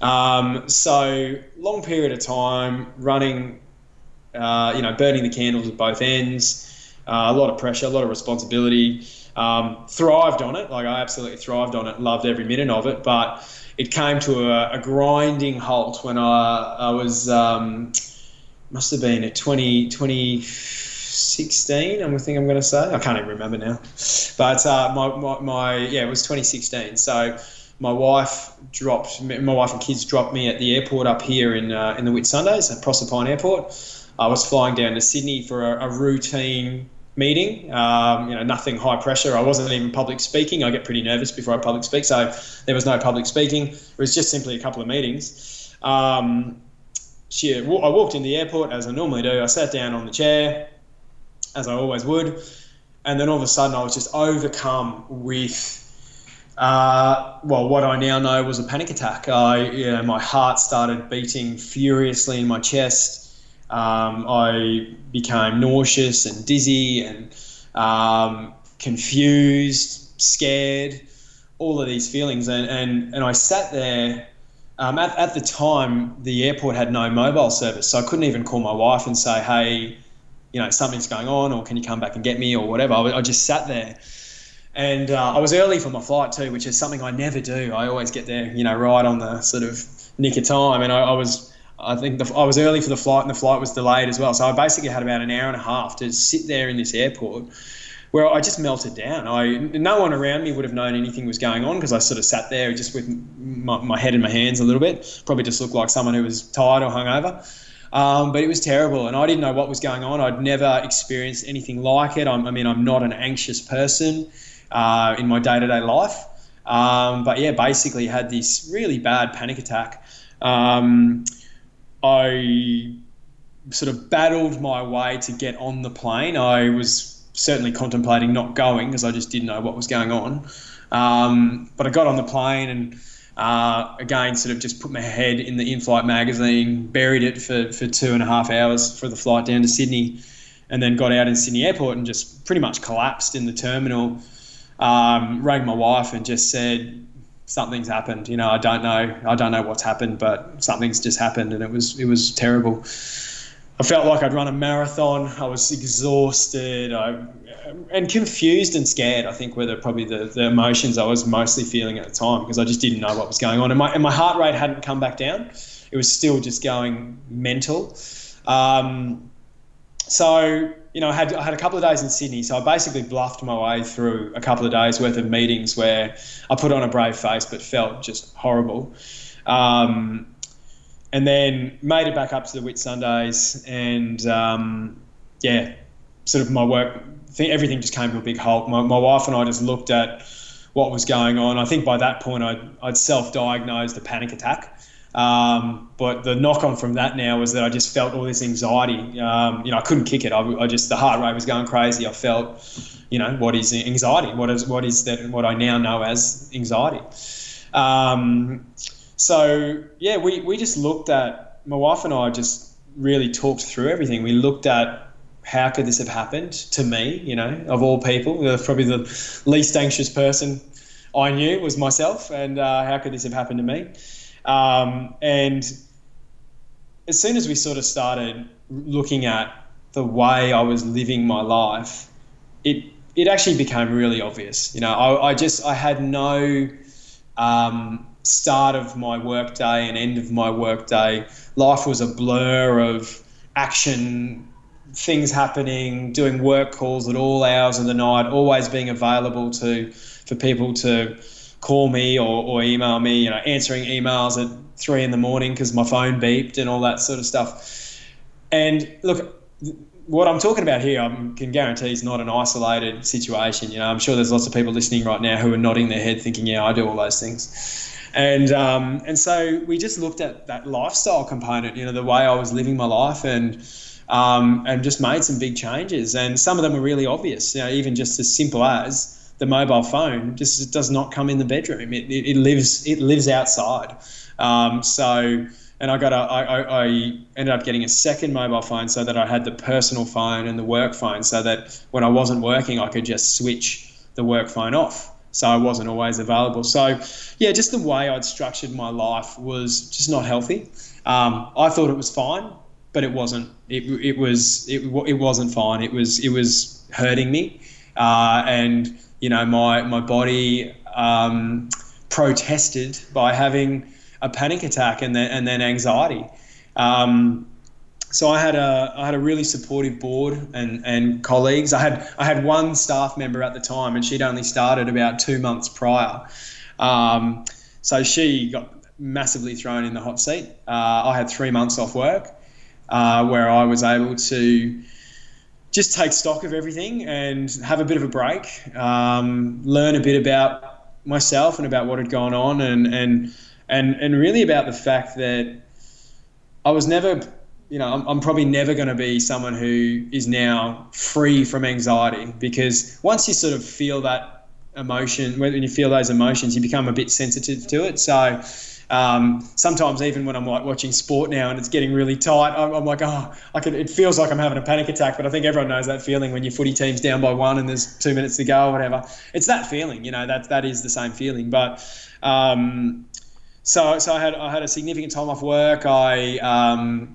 Um, so long period of time running, uh, you know, burning the candles at both ends. Uh, a lot of pressure, a lot of responsibility. Um, thrived on it, like I absolutely thrived on it, loved every minute of it. But it came to a, a grinding halt when I I was um, must have been a 20, 20 16. I think I'm going to say. I can't even remember now. But uh, my, my, my, yeah, it was 2016. So my wife dropped, my wife and kids dropped me at the airport up here in uh, in the Whitsundays at Proserpine Airport. I was flying down to Sydney for a, a routine meeting. Um, you know, nothing high pressure. I wasn't even public speaking. I get pretty nervous before I public speak, so there was no public speaking. It was just simply a couple of meetings. Um, she, I walked in the airport as I normally do. I sat down on the chair as I always would. And then all of a sudden, I was just overcome with, uh, well, what I now know was a panic attack. I, you know, my heart started beating furiously in my chest. Um, I became nauseous and dizzy and um, confused, scared, all of these feelings. And, and, and I sat there. Um, at, at the time, the airport had no mobile service, so I couldn't even call my wife and say, hey, you know something's going on or can you come back and get me or whatever i, I just sat there and uh, i was early for my flight too which is something i never do i always get there you know right on the sort of nick of time and i, I was I think the, I was early for the flight and the flight was delayed as well. So I basically had about an hour and a half to sit there in this airport where I just melted down. I no one around me would have known anything was going on because I sort of sat there just with my, my, head in my hands a little bit. Probably just looked like someone who was tired or hungover. Um, but it was terrible, and I didn't know what was going on. I'd never experienced anything like it. I'm, i mean, I'm not an anxious person uh, in my day to day life. Um, but yeah, basically had this really bad panic attack. Um, I sort of battled my way to get on the plane. I was certainly contemplating not going because I just didn't know what was going on. Um, but I got on the plane and uh, again, sort of just put my head in the in-flight magazine, buried it for, for two and a half hours for the flight down to Sydney, and then got out in Sydney Airport and just pretty much collapsed in the terminal. Um, rang my wife and just said, something's happened. You know, I don't know. I don't know what's happened, but something's just happened, and it was it was terrible. I felt like I'd run a marathon. I was exhausted I, and confused and scared. I think were the, probably the, the emotions I was mostly feeling at the time because I just didn't know what was going on. And my, and my heart rate hadn't come back down. It was still just going mental. Um, so, you know, I had, I had a couple of days in Sydney. So I basically bluffed my way through a couple of days worth of meetings where I put on a brave face but felt just horrible. Um, and then made it back up to the Whitsundays, and um, yeah, sort of my work, everything just came to a big halt. My, my wife and I just looked at what was going on. I think by that point I'd, I'd self-diagnosed a panic attack. Um, but the knock on from that now was that I just felt all this anxiety. Um, you know, I couldn't kick it. I, I, just the heart rate was going crazy. I felt, you know, what is anxiety? What is what is that? What I now know as anxiety. Um, so yeah, we, we just looked at my wife and I just really talked through everything. We looked at how could this have happened to me, you know, of all people. Probably the least anxious person I knew was myself, and uh, how could this have happened to me? Um, and as soon as we sort of started looking at the way I was living my life, it it actually became really obvious. You know, I, I just I had no um, start of my workday and end of my workday, life was a blur of action, things happening, doing work calls at all hours of the night, always being available to for people to call me or, or email me, you know, answering emails at three in the morning because my phone beeped and all that sort of stuff. And look, what I'm talking about here, I can guarantee is not an isolated situation. You know, I'm sure there's lots of people listening right now who are nodding their head thinking, yeah, I do all those things. And um, and so we just looked at that lifestyle component, you know, the way I was living my life, and um, and just made some big changes. And some of them were really obvious, you know, even just as simple as the mobile phone just does not come in the bedroom. It, it, it lives it lives outside. Um, so and I got a, I, I ended up getting a second mobile phone so that I had the personal phone and the work phone so that when I wasn't working I could just switch the work phone off so I wasn't always available. So, yeah, just the way I'd structured my life was just not healthy. Um, I thought it was fine, but it wasn't. It, it was it, it wasn't fine. It was it was hurting me, uh, and you know my my body um, protested by having a panic attack and then and then anxiety. Um, so I had a I had a really supportive board and, and colleagues. I had I had one staff member at the time, and she'd only started about two months prior. Um, so she got massively thrown in the hot seat. Uh, I had three months off work, uh, where I was able to just take stock of everything and have a bit of a break, um, learn a bit about myself and about what had gone on, and and and and really about the fact that I was never you know, I'm, I'm probably never going to be someone who is now free from anxiety because once you sort of feel that emotion, when you feel those emotions, you become a bit sensitive to it. So um, sometimes even when I'm like watching sport now and it's getting really tight, I'm, I'm, like, oh, I can. It feels like I'm having a panic attack. But I think everyone knows that feeling when your footy team's down by one and there's two minutes to go or whatever. It's that feeling, you know. That that is the same feeling. But um, so so I had I had a significant time off work. I um,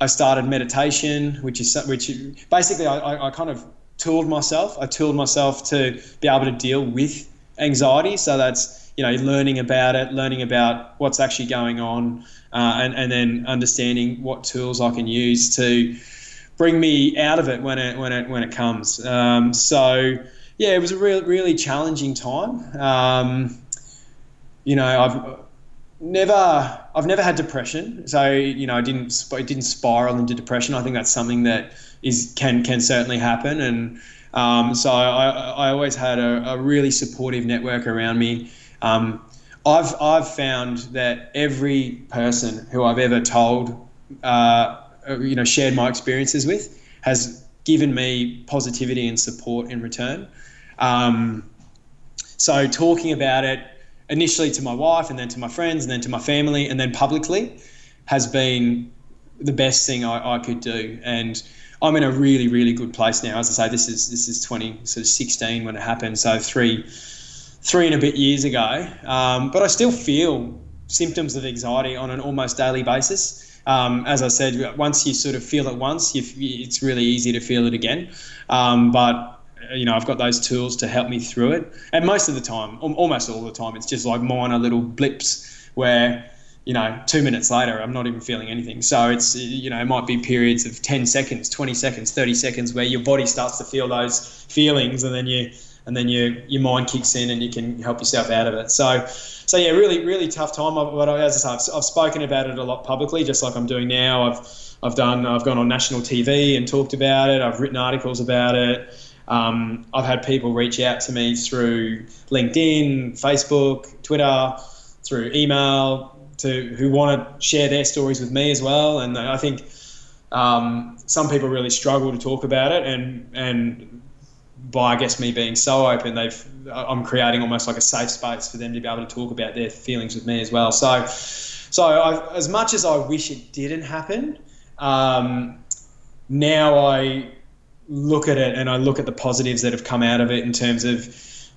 I started meditation, which is which basically I, I kind of tooled myself. I tooled myself to be able to deal with anxiety. So that's you know learning about it, learning about what's actually going on, uh, and and then understanding what tools I can use to bring me out of it when it when it when it comes. Um, so yeah, it was a real really challenging time. Um, you know, I've never I've never had depression, so you know I didn't it didn't spiral into depression. I think that's something that is can can certainly happen, and um, so I, I always had a, a, really supportive network around me. Um, I've I've found that every person who I've ever told, uh, you know, shared my experiences with, has given me positivity and support in return. Um, so talking about it initially to my wife and then to my friends and then to my family and then publicly has been the best thing I, I could do. And I'm in a really, really good place now. As I say, this is this is 20 sort of 16 when it happened. So three three and a bit years ago, um, but I still feel symptoms of anxiety on an almost daily basis. Um, as I said, once you sort of feel it once, it's really easy to feel it again. Um, but Uh, you know, I've got those tools to help me through it. And most of the time, almost all the time, it's just like minor little blips where you know, two minutes later, I'm not even feeling anything. So it's, you know, it might be periods of 10 seconds, 20 seconds, 30 seconds where your body starts to feel those feelings and then you, and then your, your mind kicks in and you can help yourself out of it. So, so yeah, really, really tough time. But as I say, I've, I've spoken about it a lot publicly, just like I'm doing now. I've, I've done, I've gone on national TV and talked about it. I've written articles about it. Um, I've had people reach out to me through LinkedIn, Facebook, Twitter, through email, to who want to share their stories with me as well. And I think um, some people really struggle to talk about it, and and by I guess me being so open, they've I'm creating almost like a safe space for them to be able to talk about their feelings with me as well. So so I, as much as I wish it didn't happen, um, now I look at it and I look at the positives that have come out of it in terms of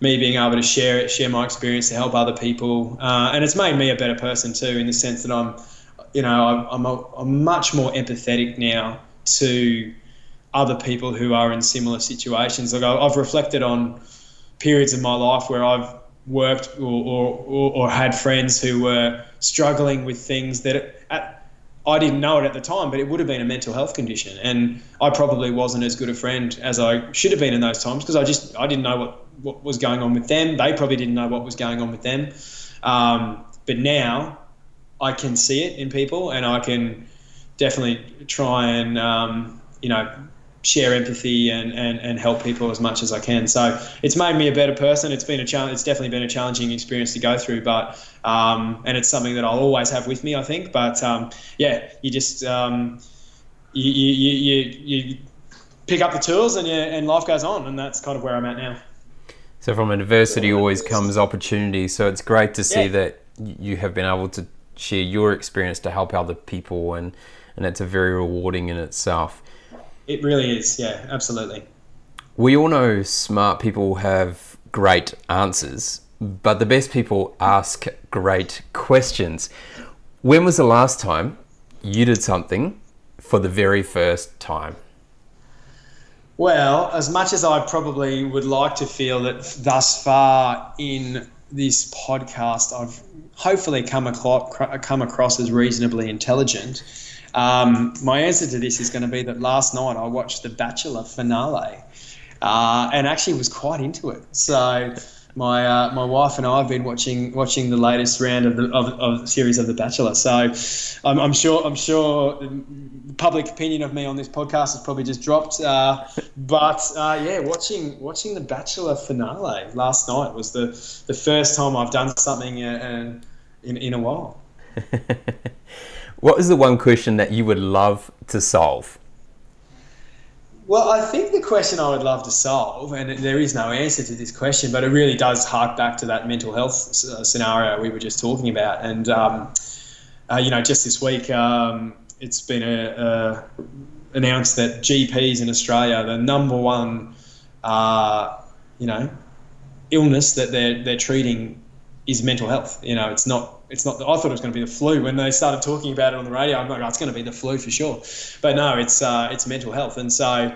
me being able to share it, share my experience to help other people, uh, and it's made me a better person too, in the sense that I'm, you know, I'm, a, I'm much more empathetic now to other people who are in similar situations. Like I've reflected on periods of my life where I've worked or, or, or had friends who were struggling with things that at, I didn't know it at the time, but it would have been a mental health condition, and I probably wasn't as good a friend as I should have been in those times because I just I didn't know what what was going on with them. They probably didn't know what was going on with them. Um, but now I can see it in people, and I can definitely try and um, you know share empathy and, and, and help people as much as I can. So it's made me a better person. It's been a challenge. It's definitely been a challenging experience to go through, but um, and it's something that I'll always have with me. I think, but um, yeah, you just um, you, you, you, you pick up the tools and you, and life goes on, and that's kind of where I'm at now. So from adversity always comes opportunity. So it's great to see yeah. that you have been able to share your experience to help other people, and and it's a very rewarding in itself. It really is. Yeah, absolutely. We all know smart people have great answers, but the best people ask great questions. When was the last time you did something for the very first time? Well, as much as I probably would like to feel that thus far in this podcast, I've hopefully come across, come across as reasonably intelligent. Um, my answer to this is going to be that last night I watched the Bachelor finale uh, and actually was quite into it. So my uh, my wife and I have been watching watching the latest round of the of, of the series of The Bachelor. So I'm, I'm sure I'm sure public opinion of me on this podcast has probably just dropped. Uh, but uh, yeah, watching watching The Bachelor finale last night was the the first time I've done something uh, in in a while. what is the one question that you would love to solve? Well, I think the question I would love to solve, and there is no answer to this question, but it really does hark back to that mental health uh, scenario we were just talking about. And, um, uh, you know, just this week, um, it's been a, a announced that GPs in Australia, the number one, uh, you know, illness that they're, they're treating is mental health. You know, it's not it's not. I thought it was going to be the flu when they started talking about it on the radio. I'm like, oh, it's going to be the flu for sure, but no, it's uh, it's mental health. And so,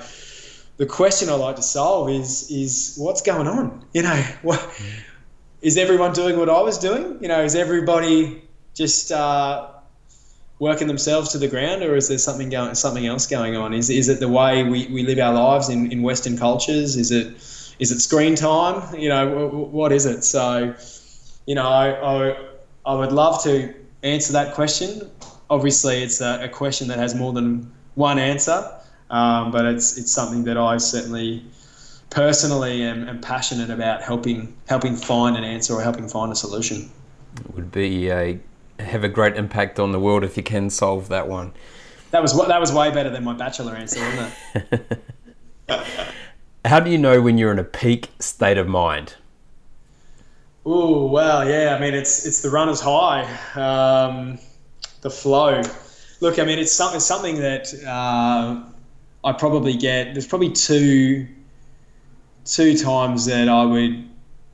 the question I like to solve is is what's going on? You know, what is everyone doing what I was doing? You know, is everybody just uh, working themselves to the ground, or is there something going something else going on? Is is it the way we, we live our lives in, in Western cultures? Is it is it screen time? You know, what is it? So, you know, I, I I would love to answer that question. Obviously, it's a, a question that has more than one answer, um, but it's it's something that I certainly personally am, am, passionate about helping helping find an answer or helping find a solution. It would be a have a great impact on the world if you can solve that one. That was that was way better than my bachelor answer, wasn't it? How do you know when you're in a peak state of mind? Oh well, yeah. I mean, it's it's the runner's high, um, the flow. Look, I mean, it's something something that uh, I probably get. There's probably two two times that I would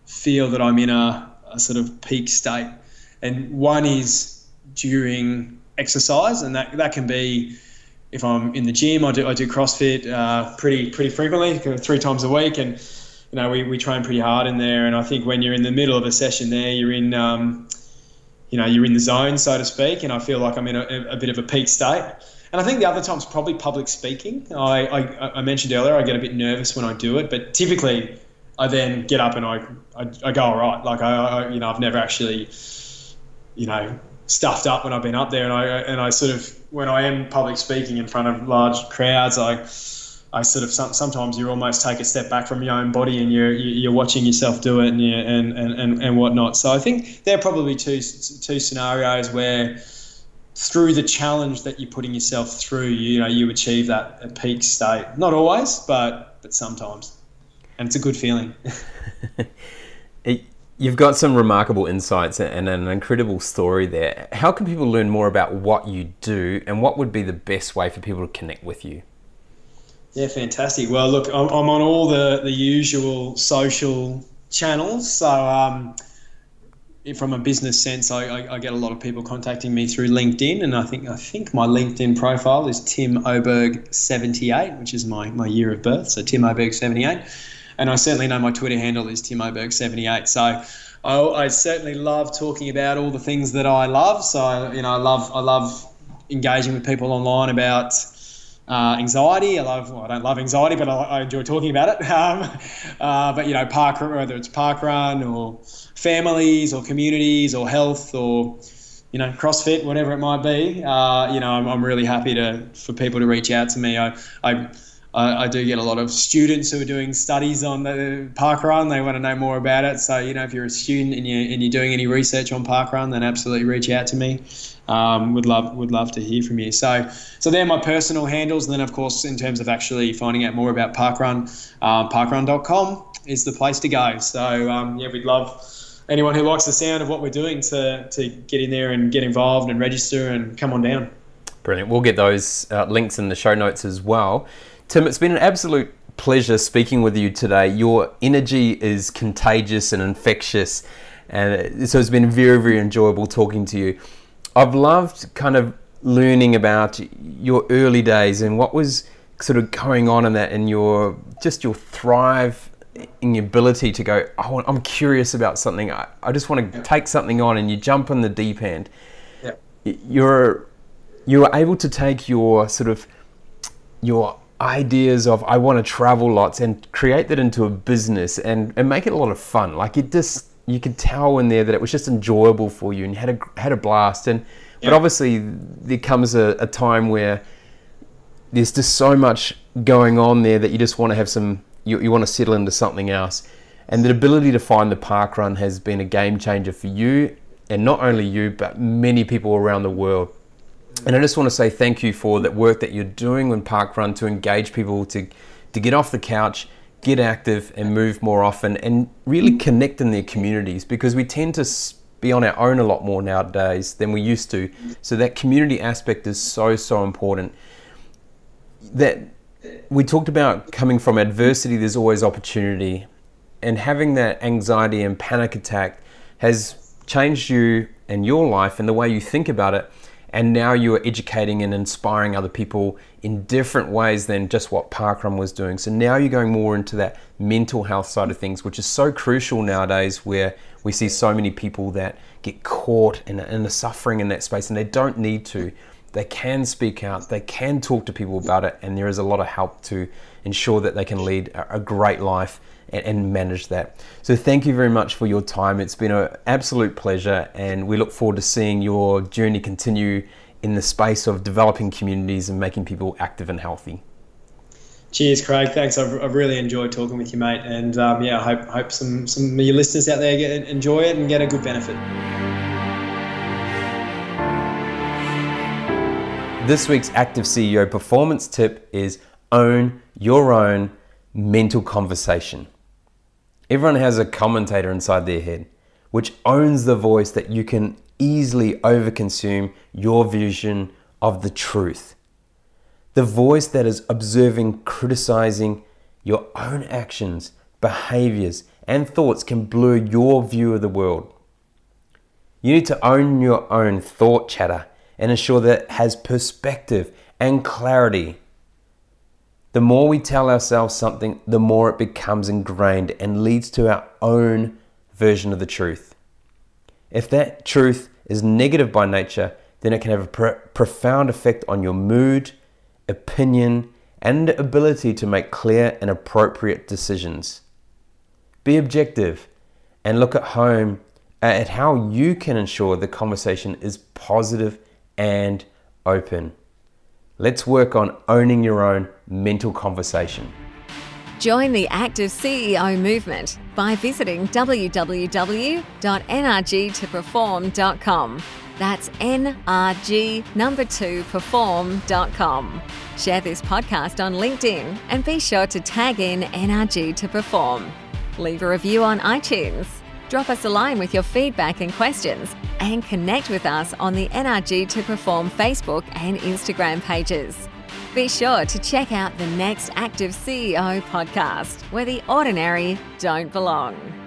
feel that I'm in a, a sort of peak state. And one is during exercise, and that, that can be if I'm in the gym, I do I do CrossFit uh, pretty pretty frequently, three times a week, and you know we, we train pretty hard in there. And I think when you're in the middle of a session there, you're in um, you know you're in the zone, so to speak, and I feel like I'm in a, a bit of a peak state. And I think the other time's probably public speaking. I, I, I mentioned earlier I get a bit nervous when I do it, but typically I then get up and I, I, I go all right. Like I, I, you know I've never actually you know stuffed up when I've been up there, and I and I sort of when I am public speaking in front of large crowds, I I sort of sometimes you almost take a step back from your own body and you're you're watching yourself do it and you, and, and, and whatnot. So I think there are probably two two scenarios where through the challenge that you're putting yourself through, you know, you achieve that peak state. Not always, but but sometimes, and it's a good feeling. it, You've got some remarkable insights and an incredible story there. How can people learn more about what you do and what would be the best way for people to connect with you? Yeah, fantastic. Well, look, I'm, on all the, the usual social channels. So, um, from a business sense, I, I, I, get a lot of people contacting me through LinkedIn, and I think I think my LinkedIn profile is Tim Oberg seventy eight, which is my, my year of birth. So Tim Oberg seventy eight and I certainly know my Twitter handle is Tim Oberg78. So I, I, certainly love talking about all the things that I love. So you know, I love I love engaging with people online about. Uh, anxiety. I love. Well, I don't love anxiety, but I, I enjoy talking about it. Um, uh, but you know, park whether it's parkrun or families or communities or health or you know CrossFit, whatever it might be. Uh, you know, I'm, I'm really happy to for people to reach out to me. I, I I, do get a lot of students who are doing studies on the parkrun. They want to know more about it. So you know, if you're a student and you and you're doing any research on parkrun, then absolutely reach out to me. Um, would love would love to hear from you. So so they're my personal handles. And then of course, in terms of actually finding out more about parkrun, um, parkrun.com is the place to go. So um, yeah, we'd love anyone who likes the sound of what we're doing to to get in there and get involved and register and come on down. Brilliant. We'll get those uh, links in the show notes as well. Tim, it's been an absolute pleasure speaking with you today. Your energy is contagious and infectious, and so it's been very, very enjoyable talking to you. I've loved kind of learning about your early days and what was sort of going on in that, and your just your thrive in your ability to go. Oh, I'm curious about something. I, I just want to take something on, and you jump in the deep end. Yeah. You're you're able to take your sort of your ideas of I want to travel lots and create that into a business and, and make it a lot of fun. Like it just you could tell in there that it was just enjoyable for you and you had a had a blast and yeah. but obviously there comes a, a time where there's just so much going on there that you just want to have some you, you want to settle into something else. And the ability to find the parkrun has been a game changer for you and not only you but many people around the world and I just want to say thank you for that work that you're doing on Parkrun to engage people to, to get off the couch, get active, and move more often, and really connect in their communities because we tend to be on our own a lot more nowadays than we used to. So that community aspect is so so important. That we talked about coming from adversity, there's always opportunity, and having that anxiety and panic attack has changed you and your life and the way you think about it and now you are educating and inspiring other people in different ways than just what Parkrun was doing. So now you're going more into that mental health side of things, which is so crucial nowadays where we see so many people that get caught in, in the suffering in that space and they don't need to. They can speak out, they can talk to people about it, and there is a lot of help to ensure that they can lead a great life and, and manage that. So thank you very much for your time. It's been an absolute pleasure, and we look forward to seeing your journey continue in the space of developing communities and making people active and healthy. Cheers, Craig. Thanks. I've, I've really enjoyed talking with you, mate. And um, yeah, I hope, hope some, some of your listeners out there get, enjoy it and get a good benefit. This week's Active CEO performance tip is own your own mental conversation. Everyone has a commentator inside their head, which owns the voice that you can easily overconsume your vision of the truth. The voice that is observing, criticizing your own actions, behaviors, and thoughts can blur your view of the world. You need to own your own thought chatter and ensure that it has perspective and clarity. The more we tell ourselves something, the more it becomes ingrained and leads to our own version of the truth. If that truth is negative by nature, then it can have a pr- profound effect on your mood, opinion, and ability to make clear and appropriate decisions. Be objective and look at home uh, at how you can ensure the conversation is positive and open. Let's work on owning your own mental conversation. Join the active CEO movement by visiting www.nrg2perform.com. That's nrg number 2 perform.com. Share this podcast on LinkedIn and be sure to tag in NRG to perform. Leave a review on iTunes. Drop us a line with your feedback and questions and connect with us on the NRG to Perform Facebook and Instagram pages. Be sure to check out the next Active CEO podcast where the ordinary don't belong.